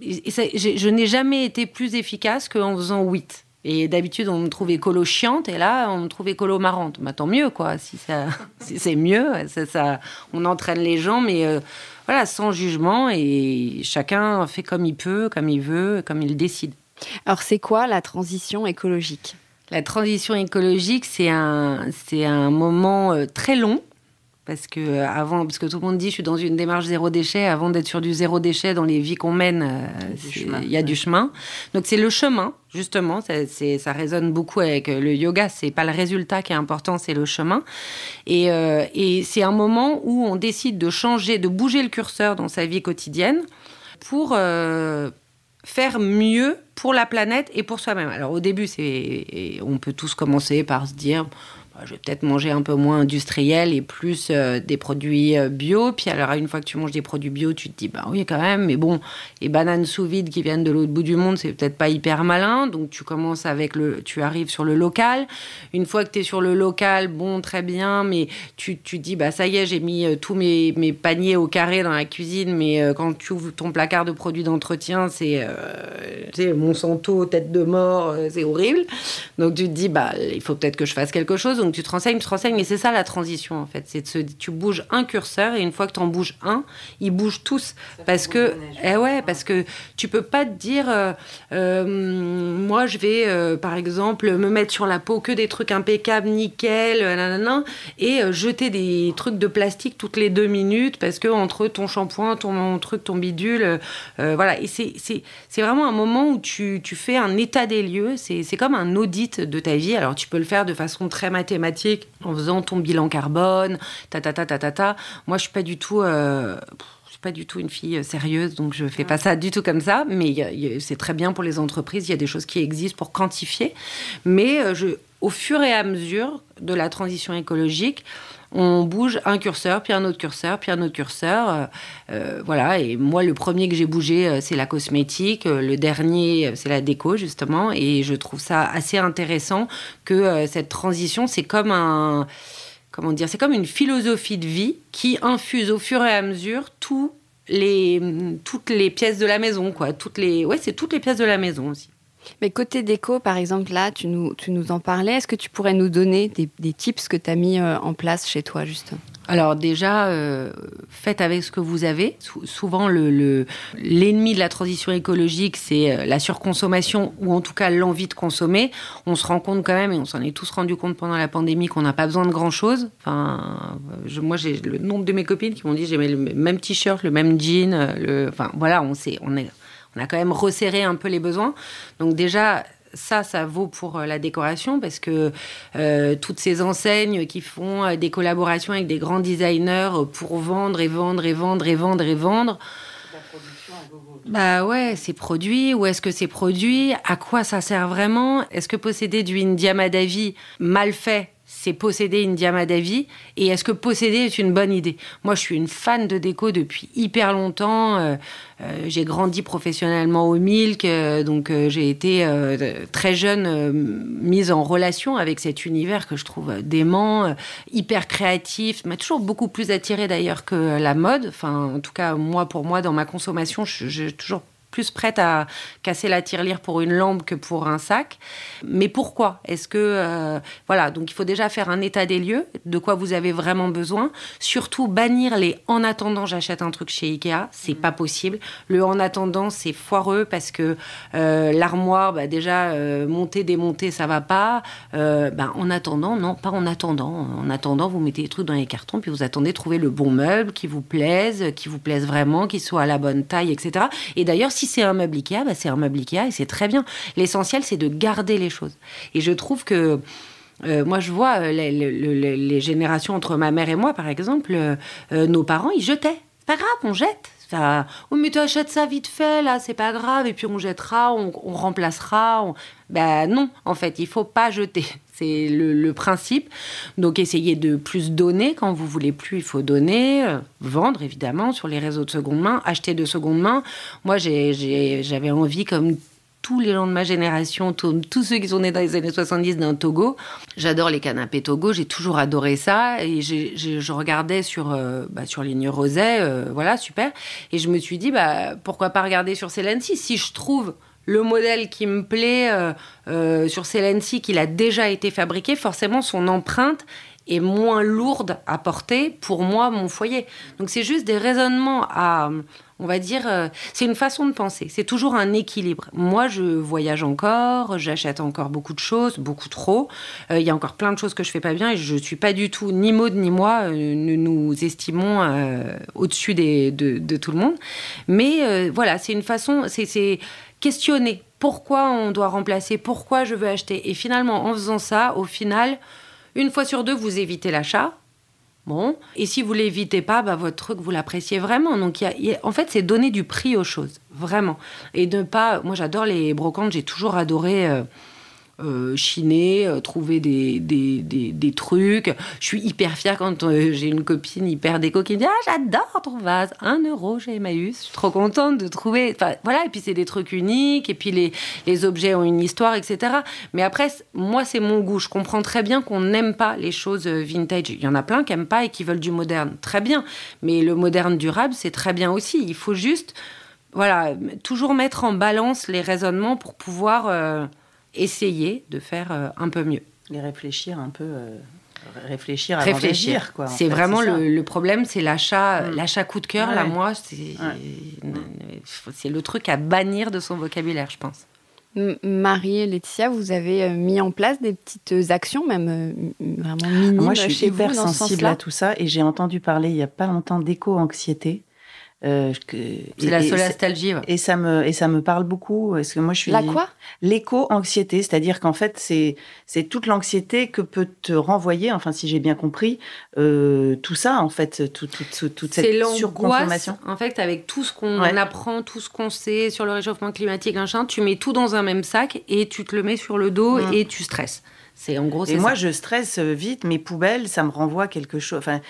je n'ai jamais été plus efficace qu'en faisant 8. Et d'habitude, on me trouve écolo chiante, et là, on me trouve écolo marrante. Bah, tant mieux, quoi. Si, ça, c'est mieux, ça, ça, on entraîne les gens, mais euh, voilà, sans jugement, et chacun fait comme il peut, comme il veut, comme il décide. Alors, c'est quoi la transition écologique? La transition écologique, c'est un, c'est un moment euh, très long parce que euh, avant, parce que tout le monde dit, je suis dans une démarche zéro déchet. Avant d'être sur du zéro déchet dans les vies qu'on mène, euh, il y a du chemin. Donc c'est le chemin, justement. Ça, ça résonne beaucoup avec euh, le yoga. C'est pas le résultat qui est important, c'est le chemin. Et, et c'est un moment où on décide de changer, de bouger le curseur dans sa vie quotidienne pour faire mieux pour la planète et pour soi-même. Alors au début, c'est, on peut tous commencer par se dire je vais peut-être manger un peu moins industriel et plus euh, des produits euh, bio. Puis alors, une fois que tu manges des produits bio, tu te dis, bah oui, quand même, mais bon, les bananes sous vide qui viennent de l'autre bout du monde, c'est peut-être pas hyper malin. Donc, tu commences avec le, tu arrives sur le local. Une fois que tu es sur le local, bon, très bien, mais tu, tu dis, bah ça y est, j'ai mis euh, tous mes, mes, paniers au carré dans la cuisine, mais quand tu ouvres ton placard de produits d'entretien, c'est, Monsanto, tête de mort, c'est horrible. Donc, tu te dis, bah, il faut peut-être que je fasse quelque chose donc tu te renseignes, tu te renseignes, et c'est ça la transition en fait. C'est tu bouges un curseur et une fois que tu en bouges un, ils bougent tous. parce que, eh ouais, parce que tu peux pas te dire, euh, euh, moi je vais euh, par exemple me mettre sur la peau que des trucs impeccables, nickel, nanana, et jeter des trucs de plastique toutes les deux minutes parce que entre ton shampoing, ton, truc, ton bidule, voilà. Et c'est vraiment un moment où tu, tu fais un état des lieux. C'est comme un audit de ta vie. Alors tu peux le faire de façon très mathématique en faisant ton bilan carbone, ta ta ta ta ta ta. Moi, je suis pas du tout. Euh, suis pas du tout une fille sérieuse, donc je fais pas ça du tout comme ça. Mais c'est très bien pour les entreprises. Il y a des choses qui existent pour quantifier. Mais euh, je, au fur et à mesure de la transition écologique, on bouge un curseur, puis un autre curseur, puis un autre curseur. Euh, euh, voilà, et moi, le premier que j'ai bougé, euh, c'est la cosmétique. Le dernier, c'est la déco, justement. Et je trouve ça assez intéressant que cette transition, c'est comme un. Comment dire C'est comme une philosophie de vie qui infuse au fur et à mesure toutes les pièces de la maison, quoi. Toutes les, ouais, c'est toutes les pièces de la maison aussi. Mais côté déco, par exemple, là, tu nous, tu nous en parlais. Est-ce que tu pourrais nous donner des, tips que tu as mis euh, en place chez toi, justement alors déjà, euh, faites avec ce que vous avez. souvent, le, l'ennemi de la transition écologique, c'est euh, la surconsommation ou en tout cas l'envie de consommer. On se rend compte quand même, et on s'en est tous rendu compte pendant la pandémie, qu'on n'a pas besoin de grand-chose. Enfin, moi, j'ai le nombre de mes copines qui m'ont dit j'aimais le même t-shirt, le même jean. Enfin, voilà, on, sait, on est on a quand même resserré un peu les besoins. Donc déjà, ça, ça vaut pour euh, la décoration parce que euh, toutes ces enseignes qui font euh, des collaborations avec des grands designers pour vendre et vendre et vendre et vendre et vendre. Bah ouais, c'est produit. Où est-ce que c'est produit? À quoi ça sert vraiment? Est-ce que posséder du India Madavi mal fait c'est posséder une Diamadavi et est-ce que posséder est une bonne idée? Moi, je suis une fan de déco depuis hyper longtemps. Euh, euh, j'ai grandi professionnellement au Milk, euh, donc j'ai été très jeune mise en relation avec cet univers que je trouve dément, hyper créatif, m'a toujours beaucoup plus attiré d'ailleurs que la mode. Enfin, en tout cas, moi, pour moi, dans ma consommation, j'ai toujours plus prête à casser la tirelire pour une lampe que pour un sac. Mais pourquoi Est-ce que euh, voilà donc il faut déjà faire un état des lieux de quoi vous avez vraiment besoin. Surtout bannir les en attendant j'achète un truc chez Ikea, c'est pas possible. Le en attendant c'est foireux parce que euh, l'armoire bah, déjà euh, monter démonter ça va pas. Ben, en attendant non pas en attendant. En attendant vous mettez les trucs dans les cartons puis vous attendez trouver le bon meuble qui vous plaise, qui vous plaise vraiment, qui soit à la bonne taille etc. Et d'ailleurs si si c'est un meuble Ikea, bah, c'est un meuble Ikea et c'est très bien. L'essentiel, c'est de garder les choses. Et je trouve que euh, moi, je vois euh, les, générations entre ma mère et moi, par exemple, euh, nos parents, ils jetaient. C'est pas grave, on jette. Enfin, mais tu achètes ça vite fait, là, c'est pas grave, et puis on jettera, on, remplacera. Ben non, en fait, il faut pas jeter. C'est le, principe. Donc, essayez de plus donner. Quand vous voulez plus, il faut donner. Euh, vendre, évidemment, sur les réseaux de seconde main. Acheter de seconde main. Moi, j'avais envie, comme tous les gens de ma génération, tous ceux qui sont nés dans les années 70 d'un Togo. J'adore les canapés Togo, j'ai toujours adoré ça. Et je regardais sur, euh, bah, sur euh, voilà, super. Et je me suis dit, bah, pourquoi pas regarder sur Celency Si je trouve le modèle qui me plaît euh, euh, sur Celency, qu'il a déjà été fabriqué, forcément son empreinte est moins lourde à porter pour moi, mon foyer. Donc c'est juste des raisonnements à, on va dire, euh, c'est une façon de penser. C'est toujours un équilibre. Moi, je voyage encore, j'achète encore beaucoup de choses, beaucoup trop. Il y a encore plein de choses que je fais pas bien et je suis pas du tout, ni Maud ni moi, ne nous estimons au-dessus de, de, tout le monde. Mais voilà, c'est une façon, c'est questionner pourquoi on doit remplacer, pourquoi je veux acheter. Et finalement, en faisant ça, au final, une fois sur deux, vous évitez l'achat. Bon, et si vous l'évitez pas, bah, votre truc, vous l'appréciez vraiment. Donc, en fait, c'est donner du prix aux choses, vraiment. Et ne pas. Moi, j'adore les brocantes, j'ai toujours adoré. Euh, euh, chiner, euh, trouver des, des, des, trucs. Je suis hyper fière quand euh, j'ai une copine hyper déco qui me dit Ah, j'adore ton vase, un euro chez Emmaüs. Je suis trop contente de trouver. Enfin, voilà, et puis c'est des trucs uniques, et puis les, les objets ont une histoire, etc. Mais après, moi, c'est mon goût. Je comprends très bien qu'on n'aime pas les choses vintage. Il y en a plein qui n'aiment pas et qui veulent du moderne. Très bien. Mais le moderne durable, c'est très bien aussi. Il faut juste, voilà, toujours mettre en balance les raisonnements pour pouvoir essayer de faire euh, un peu mieux. Les réfléchir un peu euh, réfléchir avant réfléchir. quoi. C'est vraiment le, problème, c'est l'achat, mm. l'achat coup de cœur. Là, moi, c'est c'est le truc à bannir de son vocabulaire, je pense. Marie et Laetitia, vous avez euh, mis en place des petites actions, même vraiment minimes Moi, je suis hyper sensible à tout ça et j'ai entendu parler il n'y a pas longtemps d'éco-anxiété. Euh, c'est la solastalgie. Et ça me et ça me parle beaucoup parce que moi je suis la quoi? L'éco-anxiété, c'est-à-dire qu'en fait c'est c'est toute l'anxiété que peut te renvoyer, enfin si j'ai bien compris, euh, tout ça en fait, toute cette surconsommation. En fait, avec tout ce qu'on apprend, tout ce qu'on sait sur le réchauffement climatique, un tu mets tout dans un même sac et tu te le mets sur le dos mm. et tu stresses. C'est en gros. Et moi, je stresse vite. Mes poubelles, ça me renvoie quelque chose. Enfin,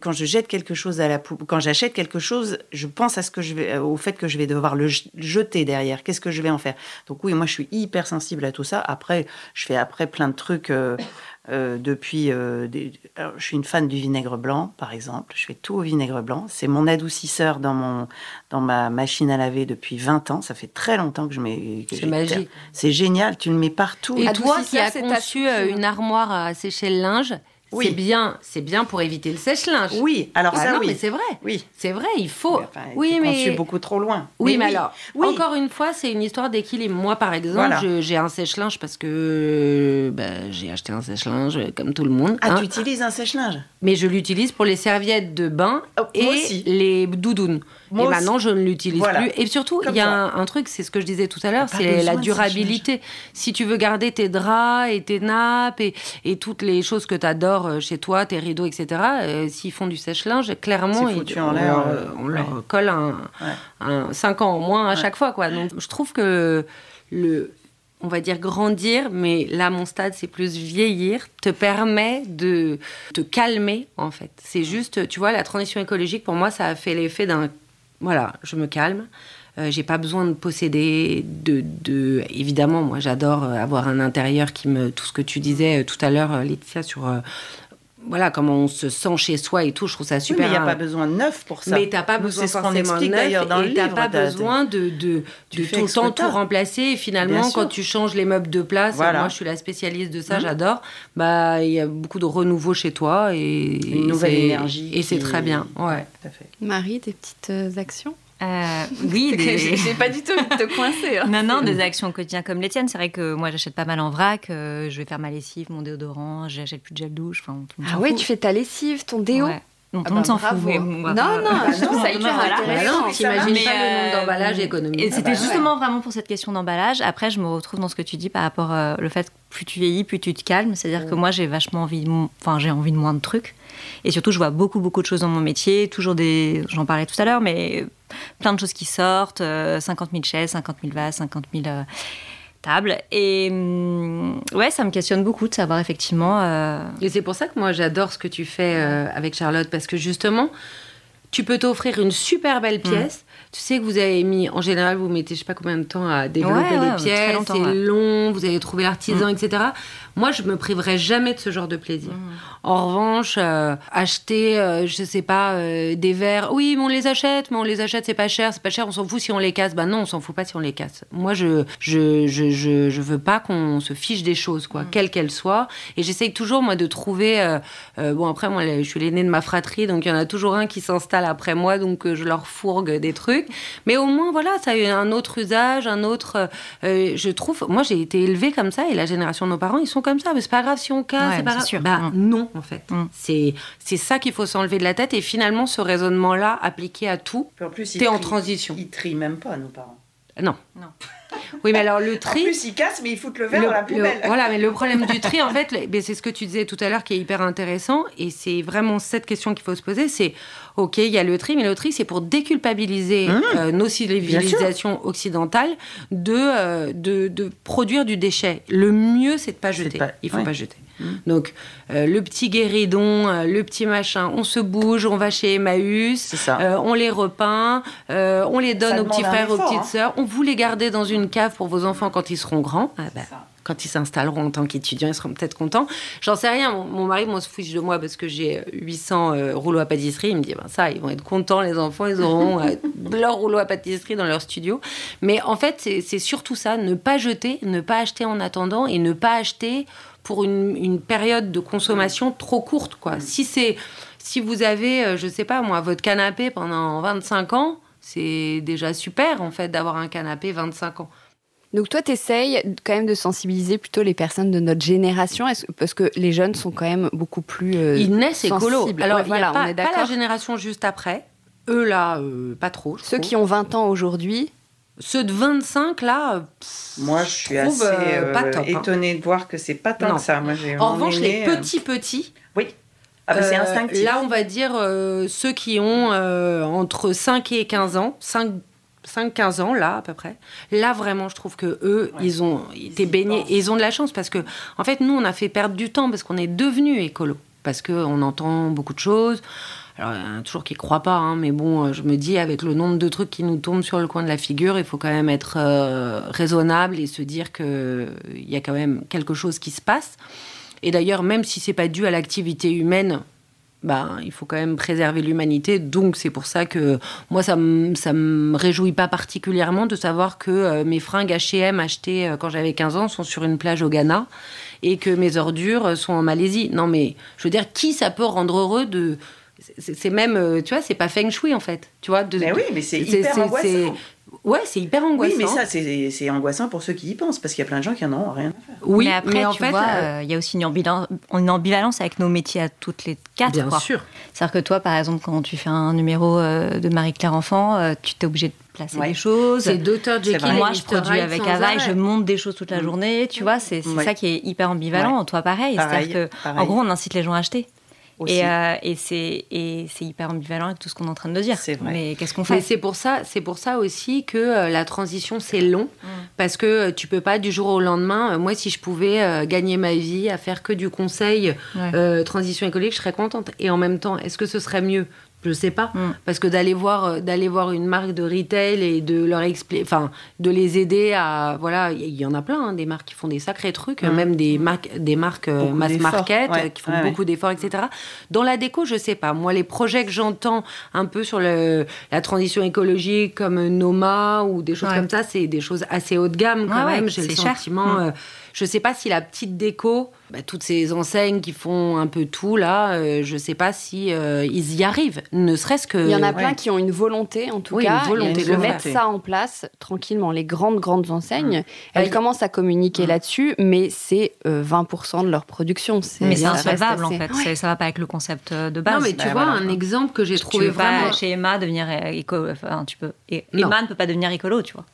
quand je jette quelque chose à la poubelle, quand j'achète quelque chose, je pense à ce que je vais, au fait que je vais devoir le jeter derrière. Qu'est-ce que je vais en faire? Donc oui, moi, je suis hyper sensible à tout ça. Après, je fais après plein de trucs. Euh, euh, depuis, euh, je suis une fan du vinaigre blanc, par exemple. Je fais tout au vinaigre blanc. C'est mon adoucisseur dans mon dans ma machine à laver depuis 20 ans. Ça fait très longtemps que je mets. C'est magique. C'est génial. Tu le mets partout. Et toi qui as conçu euh, une armoire à sécher le linge, oui. C'est bien, c'est bien pour éviter le sèche-linge. Oui, alors ah ça, non, oui. mais c'est vrai. Oui, c'est vrai, il faut. oui, mais je suis beaucoup trop loin. Oui, mais, alors, encore une fois, c'est une histoire d'équilibre. Moi, par exemple, j'ai un sèche-linge parce que bah, j'ai acheté un sèche-linge comme tout le monde. Ah, tu utilises un sèche-linge? Mais je l'utilise pour les serviettes de bain oh, et les doudounes et maintenant, je ne l'utilise plus. Et surtout, il y a un, truc, c'est ce que je disais tout à l'heure, c'est la durabilité. Si tu veux garder tes draps et tes nappes et, et toutes les choses que tu adores euh, chez toi, tes rideaux, etc., euh, s'ils font du sèche-linge, clairement, on, leur, on leur colle un, un, 5 ans en moins à chaque fois. Quoi. Donc, je trouve que le, on va dire grandir, mais là, mon stade, c'est plus vieillir, te permet de te calmer, en fait. C'est juste, tu vois, la transition écologique, pour moi, ça a fait l'effet d'un voilà, je me calme. Euh, j'ai pas besoin de posséder de, de... évidemment moi j'adore euh, avoir un intérieur qui me tout ce que tu disais euh, tout à l'heure Laetitia sur voilà comment on se sent chez soi et tout je trouve ça super mais il n'y a pas besoin de neuf pour ça. Mais t'as pas besoin forcément de neuf dans et t'as pas besoin de, de, de tout le temps tout remplacer. Et finalement quand tu changes les meubles de place moi je suis la spécialiste de ça mmh. j'adore. Bah il y a beaucoup de renouveau chez toi et une nouvelle énergie et c'est très bien. ouais. Marie des petites actions? Euh, oui, des... j'ai pas du tout envie de te coincer. Hein. Non, non, des actions quotidiennes comme les tiennes. C'est vrai que moi, j'achète pas mal en vrac. Euh, je vais faire ma lessive, mon déodorant. J'achète plus de gel douche. Enfin, ah ouais, tu fais ta lessive, ton déo. Ouais. Non, tout le monde s'en fout. non, non, je trouve ça hyper intéressant. T'imagines pas le nombre d'emballages économiques. Et c'était justement vraiment pour cette question d'emballage. Après, je me retrouve dans ce que tu dis par rapport au fait que plus tu vieillis, plus tu te calmes. C'est-à-dire que moi, j'ai vachement envie, enfin, j'ai envie de moins de trucs. Et surtout, je vois beaucoup, beaucoup de choses dans mon métier. Toujours des, j'en parlais tout à l'heure, mais plein de choses qui sortent. 50 euh, 000 chaises, 50 000 vases, 50 000 euh, tables. Et hum, ouais, ça me questionne beaucoup de savoir effectivement. Euh, Et c'est pour ça que moi, j'adore ce que tu fais avec Charlotte, parce que justement, tu peux t'offrir une super belle mm. pièce. Tu sais que vous avez mis, en général, vous mettez je sais pas combien de temps à développer les pièces, c'est long, vous avez trouvé l'artisan, mm. etc. Moi, je me priverai jamais de ce genre de plaisir. Mmh. En revanche, euh, acheter, euh, je sais pas, euh, des verres, oui, mais on les achète, mais on les achète, c'est pas cher, c'est pas cher, on s'en fout si on les casse. Ben non, on s'en fout pas si on les casse. Moi, je je, je, je, je veux pas qu'on se fiche des choses, quoi, mmh. quelles qu'elles soient. Et j'essaye toujours, moi, de trouver. bon, après, moi, je suis l'aînée de ma fratrie, donc il y en a toujours un qui s'installe après moi, donc je leur fourgue des trucs. Mais au moins, voilà, ça a eu un autre usage, un autre. je trouve, moi, j'ai été élevée comme ça, et la génération de nos parents, ils sont comme ça, mais c'est pas grave si on casse, c'est pas grave. Sûr. Bah, mm. non, en fait. Mm. C'est c'est ça qu'il faut s'enlever de la tête et finalement ce raisonnement-là appliqué à tout. En plus, t'es en transition. Ils trient même pas nos parents. Non. Non. Oui, mais alors le tri. En plus, ils cassent, mais ils foutent le verre dans la poubelle. voilà, mais le problème du tri, en fait, c'est ce que tu disais tout à l'heure qui est hyper intéressant. Et c'est vraiment cette question qu'il faut se poser c'est OK, il y a le tri, mais le tri, c'est pour déculpabiliser mmh. euh, nos civilisations occidentales de, euh, de, de, produire du déchet. Le mieux, c'est de pas jeter. Il faut pas jeter. Mmh. Donc, euh, le petit guéridon, le petit machin, on se bouge, on va chez Emmaüs, on les repeint, on les donne aux petits frères, aux petites hein. sœurs. On vous les garder dans une cave pour vos enfants quand ils seront grands. Ah bah, quand ils s'installeront en tant qu'étudiants, ils seront peut-être contents. J'en sais rien. Mon, mari, moi, se fiche de moi parce que j'ai 800 euh, rouleaux à pâtisserie. Il me dit, ben ça, ils vont être contents, les enfants, ils auront euh, leur rouleau à pâtisserie dans leur studio. Mais en fait, c'est surtout ça, ne pas jeter, ne pas acheter en attendant et ne pas acheter pour une, période de consommation trop courte. Quoi. Si, si vous avez, euh, je sais pas moi, votre canapé pendant 25 ans, c'est déjà super en fait d'avoir un canapé 25 ans. Donc toi, tu essayes quand même de sensibiliser plutôt les personnes de notre génération, parce que les jeunes sont quand même beaucoup plus euh, Ils naissent écolo. Alors voilà, on est pas la génération juste après. Eux là, euh, pas trop. Ceux qui ont 20 ans aujourd'hui. Ceux de 25 là. Moi, je suis assez euh, pas top, hein. étonnée de voir que c'est pas tant que ça. Moi, en revanche, les petits petits. Oui. Ah bah, c'est instinctif. Là, on va dire ceux qui ont entre 5 et 15 ans, 5 5-15 ans, là, à peu près. Là, vraiment, je trouve que eux, ils ont été baignés et ils ont de la chance parce que, en fait, nous, on a fait perdre du temps parce qu'on est devenus écolo. Parce qu'on entend beaucoup de choses. Alors, il y en a toujours qui ne croient pas, hein, mais bon, euh, je me dis, avec le nombre de trucs qui nous tombent sur le coin de la figure, il faut quand même être euh, raisonnable et se dire qu'il y a quand même quelque chose qui se passe. Et d'ailleurs, même si c'est pas dû à l'activité humaine, bah, il faut quand même préserver l'humanité. Donc c'est pour ça que moi, ça ne me réjouit pas particulièrement de savoir que euh, mes fringues H&M achetées euh, quand j'avais 15 ans sont sur une plage au Ghana et que mes ordures sont en Malaisie. Non mais, je veux dire, qui ça peut rendre heureux de... C'est même, euh, tu vois, c'est pas feng shui en fait. Tu vois, de, mais oui, mais c'est hyper angoissant. Ouais, c'est hyper angoissant. Oui, mais ça, c'est angoissant pour ceux qui y pensent, parce qu'il y a plein de gens qui en ont rien à faire. Oui, mais après, en tu fait, vois, euh, il y a aussi une ambivalence, avec nos métiers à toutes les quatre. Bien sûr. C'est-à-dire que toi, par exemple, quand tu fais un numéro euh, de Marie-Claire Enfant, euh, tu t'es obligé de placer des choses. C'est d'auteurs Jekyll Moi, je produis avec Ava je monte des choses toute la mm. journée. Tu vois, c'est ça qui est hyper ambivalent. Toi, pareil. C'est-à-dire que, en gros, on incite les gens à acheter. Et, euh, et c'est hyper ambivalent avec tout ce qu'on est en train de dire. Vrai. Mais qu'est-ce qu'on fait? C'est pour ça, c'est pour ça aussi que euh, la transition c'est long, mm. parce que euh, tu peux pas du jour au lendemain. moi, si je pouvais gagner ma vie à faire que du conseil transition écologique, je serais contente. Et en même temps, est-ce que ce serait mieux? Je sais pas. Mm. parce que d'aller voir euh, d'aller voir une marque de retail et de leur expliquer enfin de les aider à voilà il y, en a plein hein, des marques qui font des sacrés trucs mm. même des marques des marques euh, mass market qui font beaucoup d'efforts etc dans la déco je sais pas. Moi les projets que j'entends un peu sur le, la transition écologique comme Noma ou des choses comme ça c'est des choses assez haut de gamme quand même. J'ai le sentiment mm. Je ne sais pas si la petite déco, bah, toutes ces enseignes qui font un peu tout là, euh, je ne sais pas si euh, ils y arrivent. Ne serait-ce que. Il y en a plein qui ont une volonté, en tout cas, une volonté de mettre ça en place tranquillement. Les grandes grandes enseignes, mmh. elles commencent à communiquer mmh. là-dessus, mais c'est 20% euh, de leur production. Mais c'est insolvable en fait. Ça va pas avec le concept de base. Non, mais tu bah, vois un exemple que j'ai trouvé tu vraiment. Pas chez Emma devenir écolo. Enfin, tu peux. Emma ne peut pas devenir écolo, tu vois.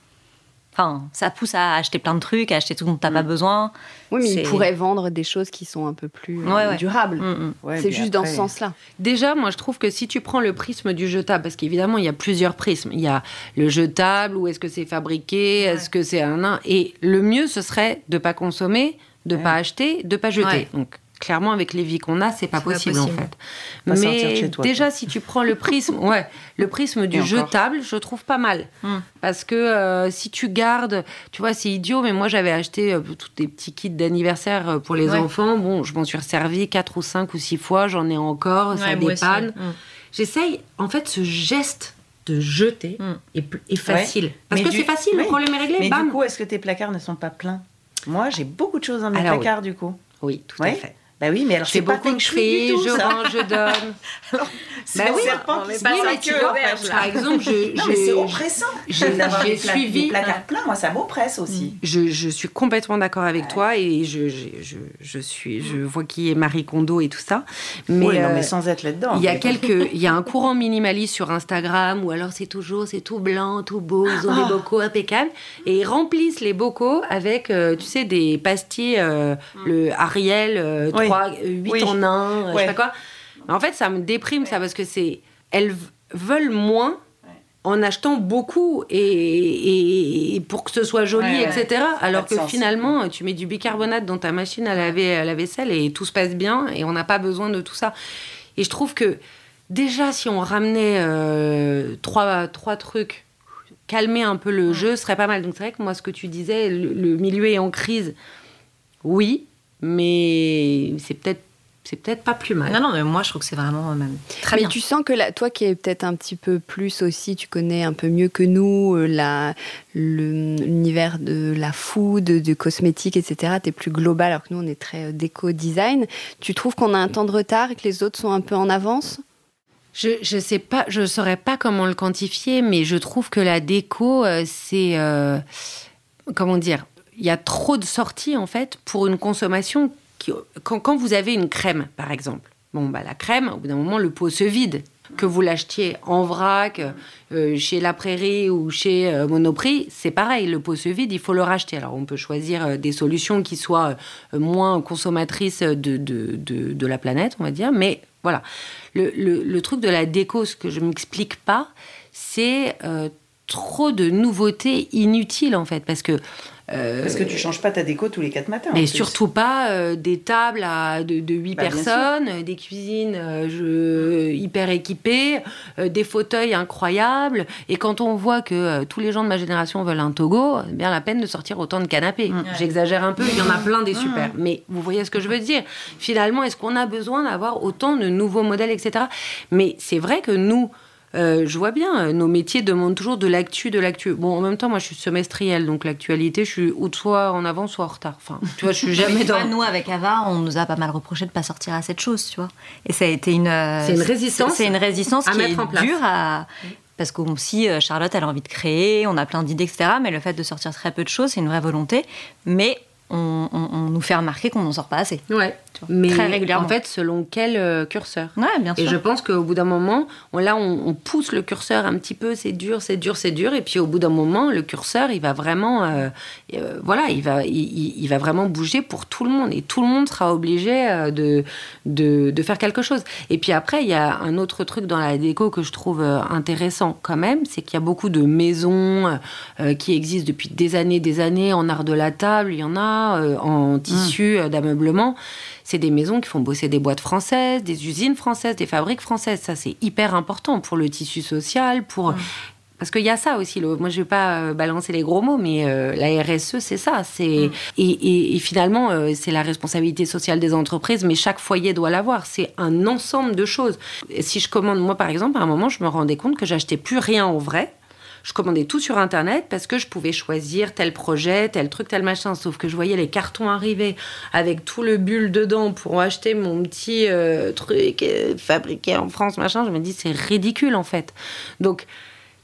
Enfin, ça pousse à acheter plein de trucs, à acheter tout dont tu n'as pas mm. besoin. Oui, mais ils pourraient vendre des choses qui sont un peu plus euh, durables. Mm, mm. c'est juste dans ce sens-là. Déjà, moi, je trouve que si tu prends le prisme du jetable, parce qu'évidemment, il y a plusieurs prismes. Il y a le jetable, où est-ce que c'est fabriqué, est-ce que c'est un... Et le mieux, ce serait de pas consommer, de pas acheter, de pas jeter. Donc, clairement avec les vies qu'on a c'est pas, possible, en fait. Mais déjà si tu prends le prisme ouais le prisme du jetable je trouve pas mal. Hmm. parce que euh, si tu gardes tu vois c'est idiot mais moi j'avais acheté euh, tous des petits kits d'anniversaire euh, pour les enfants. Bon je m'en suis resservi quatre ou cinq ou six fois j'en ai encore ça dépanne. Hmm. j'essaye en fait ce geste de jeter hmm. est, facile. Parce que c'est facile le problème est réglé mais du coup est-ce que tes placards ne sont pas pleins? Moi j'ai beaucoup de choses dans mes placards du coup. Oui tout à fait bah oui, mais alors c'est beaucoup de fais, je rends, je donne. alors, bah oui, serpent qui pas oui, tu vois, par exemple, je, non, mais c'est oppressant. J'ai suivi des placards pleins, moi ça m'oppresse aussi. Mm. Je, je, suis complètement d'accord avec toi et je, je, je, suis, je vois qui est Marie Kondo et tout ça. Mais, oui, non, mais euh, sans être là-dedans. Il y a quelques, il y a un courant minimaliste sur Instagram où alors c'est toujours, c'est tout blanc, tout beau, ils ont des ah. bocaux impeccables et ils remplissent les bocaux avec, euh, tu sais, des pastilles, euh, mm. le Ariel. 8 en 1, je sais pas quoi. en fait, ça me déprime ça parce que c'est. Elles veulent moins en achetant beaucoup et, pour que ce soit joli, etc. Alors que finalement, tu mets du bicarbonate dans ta machine à laver la vaisselle et tout se passe bien et on n'a pas besoin de tout ça. Et je trouve que déjà, si on ramenait euh, trois, trois trucs, calmer un peu le jeu, ce serait pas mal. Donc c'est vrai que moi, ce que tu disais, le milieu est en crise oui, mais c'est peut-être c'est peut-être pas plus mal. Non, non, mais moi je trouve que c'est vraiment même très mais tu sens que là, toi qui es peut-être un petit peu plus aussi, tu connais un peu mieux que nous euh, l'univers de la food, de cosmétique, etc. Tu es plus global alors que nous on est très euh, déco-design. Tu trouves qu'on a un temps de retard et que les autres sont un peu en avance? Je je sais pas, je saurais pas comment le quantifier, mais je trouve que la déco, euh, c'est comment dire, il y a trop de sorties en fait pour une consommation quand, vous avez une crème, par exemple, bon, bah, la crème, au bout d'un moment, le pot se vide. Que vous l'achetiez en vrac, euh, chez La Prairie ou chez euh, Monoprix, c'est pareil, le pot se vide, il faut le racheter. Alors on peut choisir euh, des solutions qui soient moins consommatrices de, de, la planète, on va dire, mais voilà. Le, le, truc de la déco, ce que je m'explique pas, c'est trop de nouveautés inutiles en fait, parce que euh, Parce que tu changes pas ta déco tous les quatre matins. Mais surtout pas euh, des tables à de, de 8 bah, personnes, des cuisines euh, hyper équipées, des fauteuils incroyables. Et quand on voit que tous les gens de ma génération veulent un Togo, bien la peine de sortir autant de canapés. Mm. J'exagère un peu, il y en a plein des mm. super. Mais vous voyez ce que je veux dire Finalement, est-ce qu'on a besoin d'avoir autant de nouveaux modèles, etc. Mais c'est vrai que nous, euh, je vois bien, nos métiers demandent toujours de l'actu, de l'actu. Bon, en même temps, moi, je suis semestrielle, donc l'actualité, je suis ou soit en avance, soit en retard. Enfin, tu vois, je suis jamais dans. nous, avec Ava, on nous a pas mal reproché de pas sortir à cette chose, tu vois. Et ça a été une. c'est une résistance. C'est une résistance à qui mettre est en place. dure à. Parce que si euh, Charlotte, elle a envie de créer, on a plein d'idées, etc. Mais le fait de sortir très peu de choses, c'est une vraie volonté. Mais on, nous fait remarquer qu'on n'en sort pas assez. Ouais. Mais très régulièrement. En fait, selon quel euh, curseur Ouais, bien sûr. Et je pense qu'au bout d'un moment, on, là, on, pousse le curseur un petit peu, c'est dur, c'est dur, c'est dur. Et puis au bout d'un moment, le curseur, il va vraiment, euh, euh, voilà, il va, il, va vraiment bouger pour tout le monde. Et tout le monde sera obligé de, de, de, faire quelque chose. Et puis après, il y a un autre truc dans la déco que je trouve intéressant quand même, c'est qu'il y a beaucoup de maisons qui existent depuis des années, des années en art de la table. Il y en a en tissu euh, d'ameublement. C'est des maisons qui font bosser des boîtes françaises, des usines françaises, des fabriques françaises. Ça, c'est hyper important pour le tissu social, pour... Parce qu'il y a ça aussi. Moi, je ne vais pas euh, balancer les gros mots, mais la RSE, c'est ça. C'est et, finalement, c'est la responsabilité sociale des entreprises, mais chaque foyer doit l'avoir. C'est un ensemble de choses. si je commande, moi, par exemple, à un moment, je me rendais compte que j'achetais plus rien en vrai je commandais tout sur Internet parce que je pouvais choisir tel projet, tel truc, tel machin. Sauf que je voyais les cartons arriver avec tout le bulle dedans pour acheter mon petit euh, truc euh, fabriqué en France, machin. Je me dis, c'est ridicule en fait. Donc,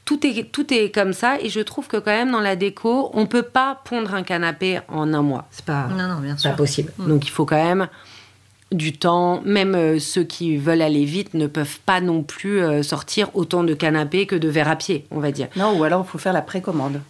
tout est, tout est comme ça et je trouve que quand même dans la déco, on peut pas pondre un canapé en un mois. C'est pas, pas possible. Mm. Donc il faut quand même du temps. Même euh, ceux qui veulent aller vite ne peuvent pas non plus euh, sortir autant de canapés que de verres à pied, on va dire. Non, ou alors il faut faire la précommande.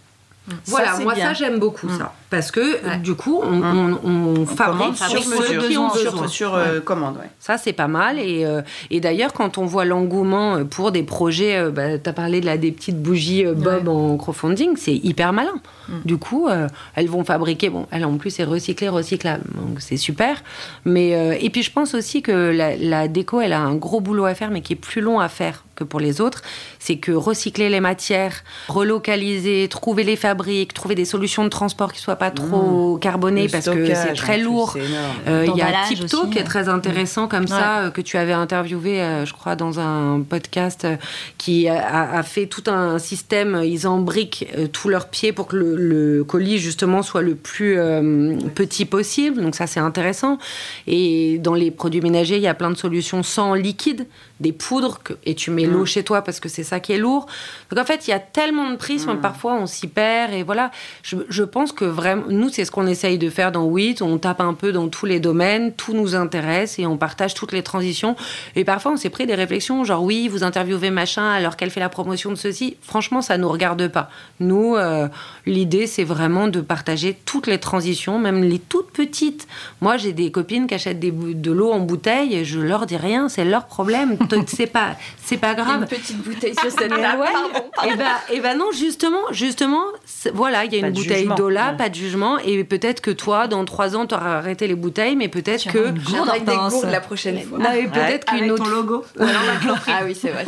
Voilà, moi ça j'aime beaucoup mm. ça. Parce que du coup, on, on, fabrique sur mesure, sur, euh, commande. Ça c'est pas mal. Et, euh, et d'ailleurs, quand on voit l'engouement euh, pour des projets, bah, tu as parlé de la, des petites bougies Bob en crowdfunding, c'est hyper malin. Mm. Du coup, elles vont fabriquer, bon, elle en plus c'est recyclé, recyclable, donc c'est super. Mais, et puis je pense aussi que la, la déco, elle a un gros boulot à faire, mais qui est plus long à faire que pour les autres, c'est que recycler les matières, relocaliser, trouver les fabriques, trouver des solutions de transport qui soient pas trop mmh. carbonées parce que c'est très lourd. Euh, il y a Tipto qui est très intéressant comme ça euh, que tu avais interviewé, euh, je crois, dans un podcast qui a, fait tout un système. Ils embriquent tous leurs pieds pour que le, colis justement soit le plus petit possible. Donc ça c'est intéressant. Et dans les produits ménagers, il y a plein de solutions sans liquide, des poudres et tu mets l'eau mm. chez toi parce que c'est ça qui est lourd. Donc en fait, il y a tellement de prismes, mm. parfois on s'y perd et voilà. Je, pense que vraiment, nous, c'est ce qu'on essaye de faire dans WIT. On tape un peu dans tous les domaines, tout nous intéresse et on partage toutes les transitions. Et parfois, on s'est pris des réflexions, genre oui, vous interviewez machin alors qu'elle fait la promotion de ceci. Franchement, ça nous regarde pas. Nous, euh, l'idée, c'est vraiment de partager toutes les transitions, même les toutes petites. Moi, j'ai des copines qui achètent des, de l'eau en bouteille, et je leur dis rien, c'est leur problème. c'est pas, c'est pas grave. Une petite bouteille sur cette table. Et ben, et ben non, justement, justement, voilà, il y a une bouteille d'eau là, pas de jugement. Et peut-être que toi, dans trois ans, tu auras arrêté les bouteilles, mais peut-être que. J'aurai des gourdes la prochaine fois. Non, peut-être qu'une autre. Ton logo. ah oui, c'est vrai,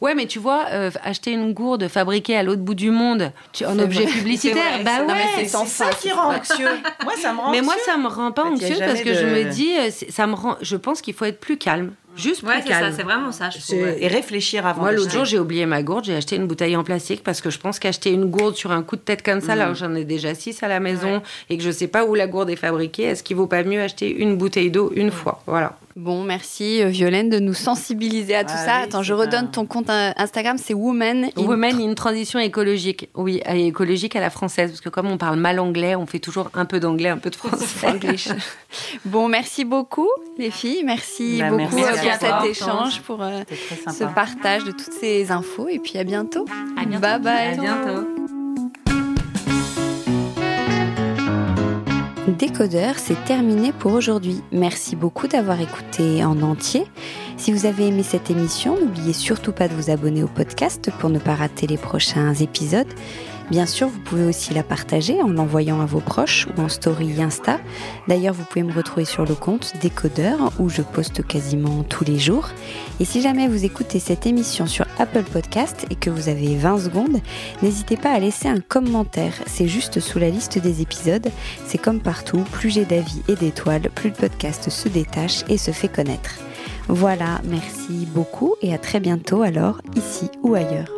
Ouais, mais tu vois, euh, acheter une gourde fabriquée à l'autre bout du monde, tu, en objet publicitaire, bah ouais. C'est ça qui rend anxieux. moi, ça me rend Mais moi, ça me rend pas anxieux parce que je me dis, euh, ça me rend. Je pense qu'il faut être plus calme. Juste ouais, c'est ça, c'est vraiment ça. Et réfléchir avant. Moi, l'autre jour, j'ai oublié ma gourde. J'ai acheté une bouteille en plastique parce que je pense qu'acheter une gourde sur un coup de tête comme ça, là, mm. j'en ai déjà six à la maison et que je sais pas où la gourde est fabriquée, est-ce qu'il vaut pas mieux acheter une bouteille d'eau une fois? Voilà. Bon, merci euh, Violaine de nous sensibiliser à tout ah ça. Attends, je redonne ton compte Instagram, c'est Woman in... Woman in Transition écologique. Oui, écologique à la française, parce que comme on parle mal anglais, on fait toujours un peu d'anglais, un peu de français. bon, merci beaucoup les filles, merci bah, beaucoup euh, pour cet échange, pour euh, ce partage de toutes ces infos, et puis à bientôt. À bientôt. Bye bye. À bientôt. Décodeur, c'est terminé pour aujourd'hui. Merci beaucoup d'avoir écouté en entier. Si vous avez aimé cette émission, n'oubliez surtout pas de vous abonner au podcast pour ne pas rater les prochains épisodes. Bien sûr, vous pouvez aussi la partager en l'envoyant à vos proches ou en story Insta. D'ailleurs, vous pouvez me retrouver sur le compte Décodeur où je poste quasiment tous les jours. Et si jamais vous écoutez cette émission sur Apple Podcast et que vous avez 20 secondes, n'hésitez pas à laisser un commentaire. C'est juste sous la liste des épisodes. C'est comme partout, plus j'ai d'avis et d'étoiles, plus le podcast se détache et se fait connaître. Voilà, merci beaucoup et à très bientôt alors, ici ou ailleurs.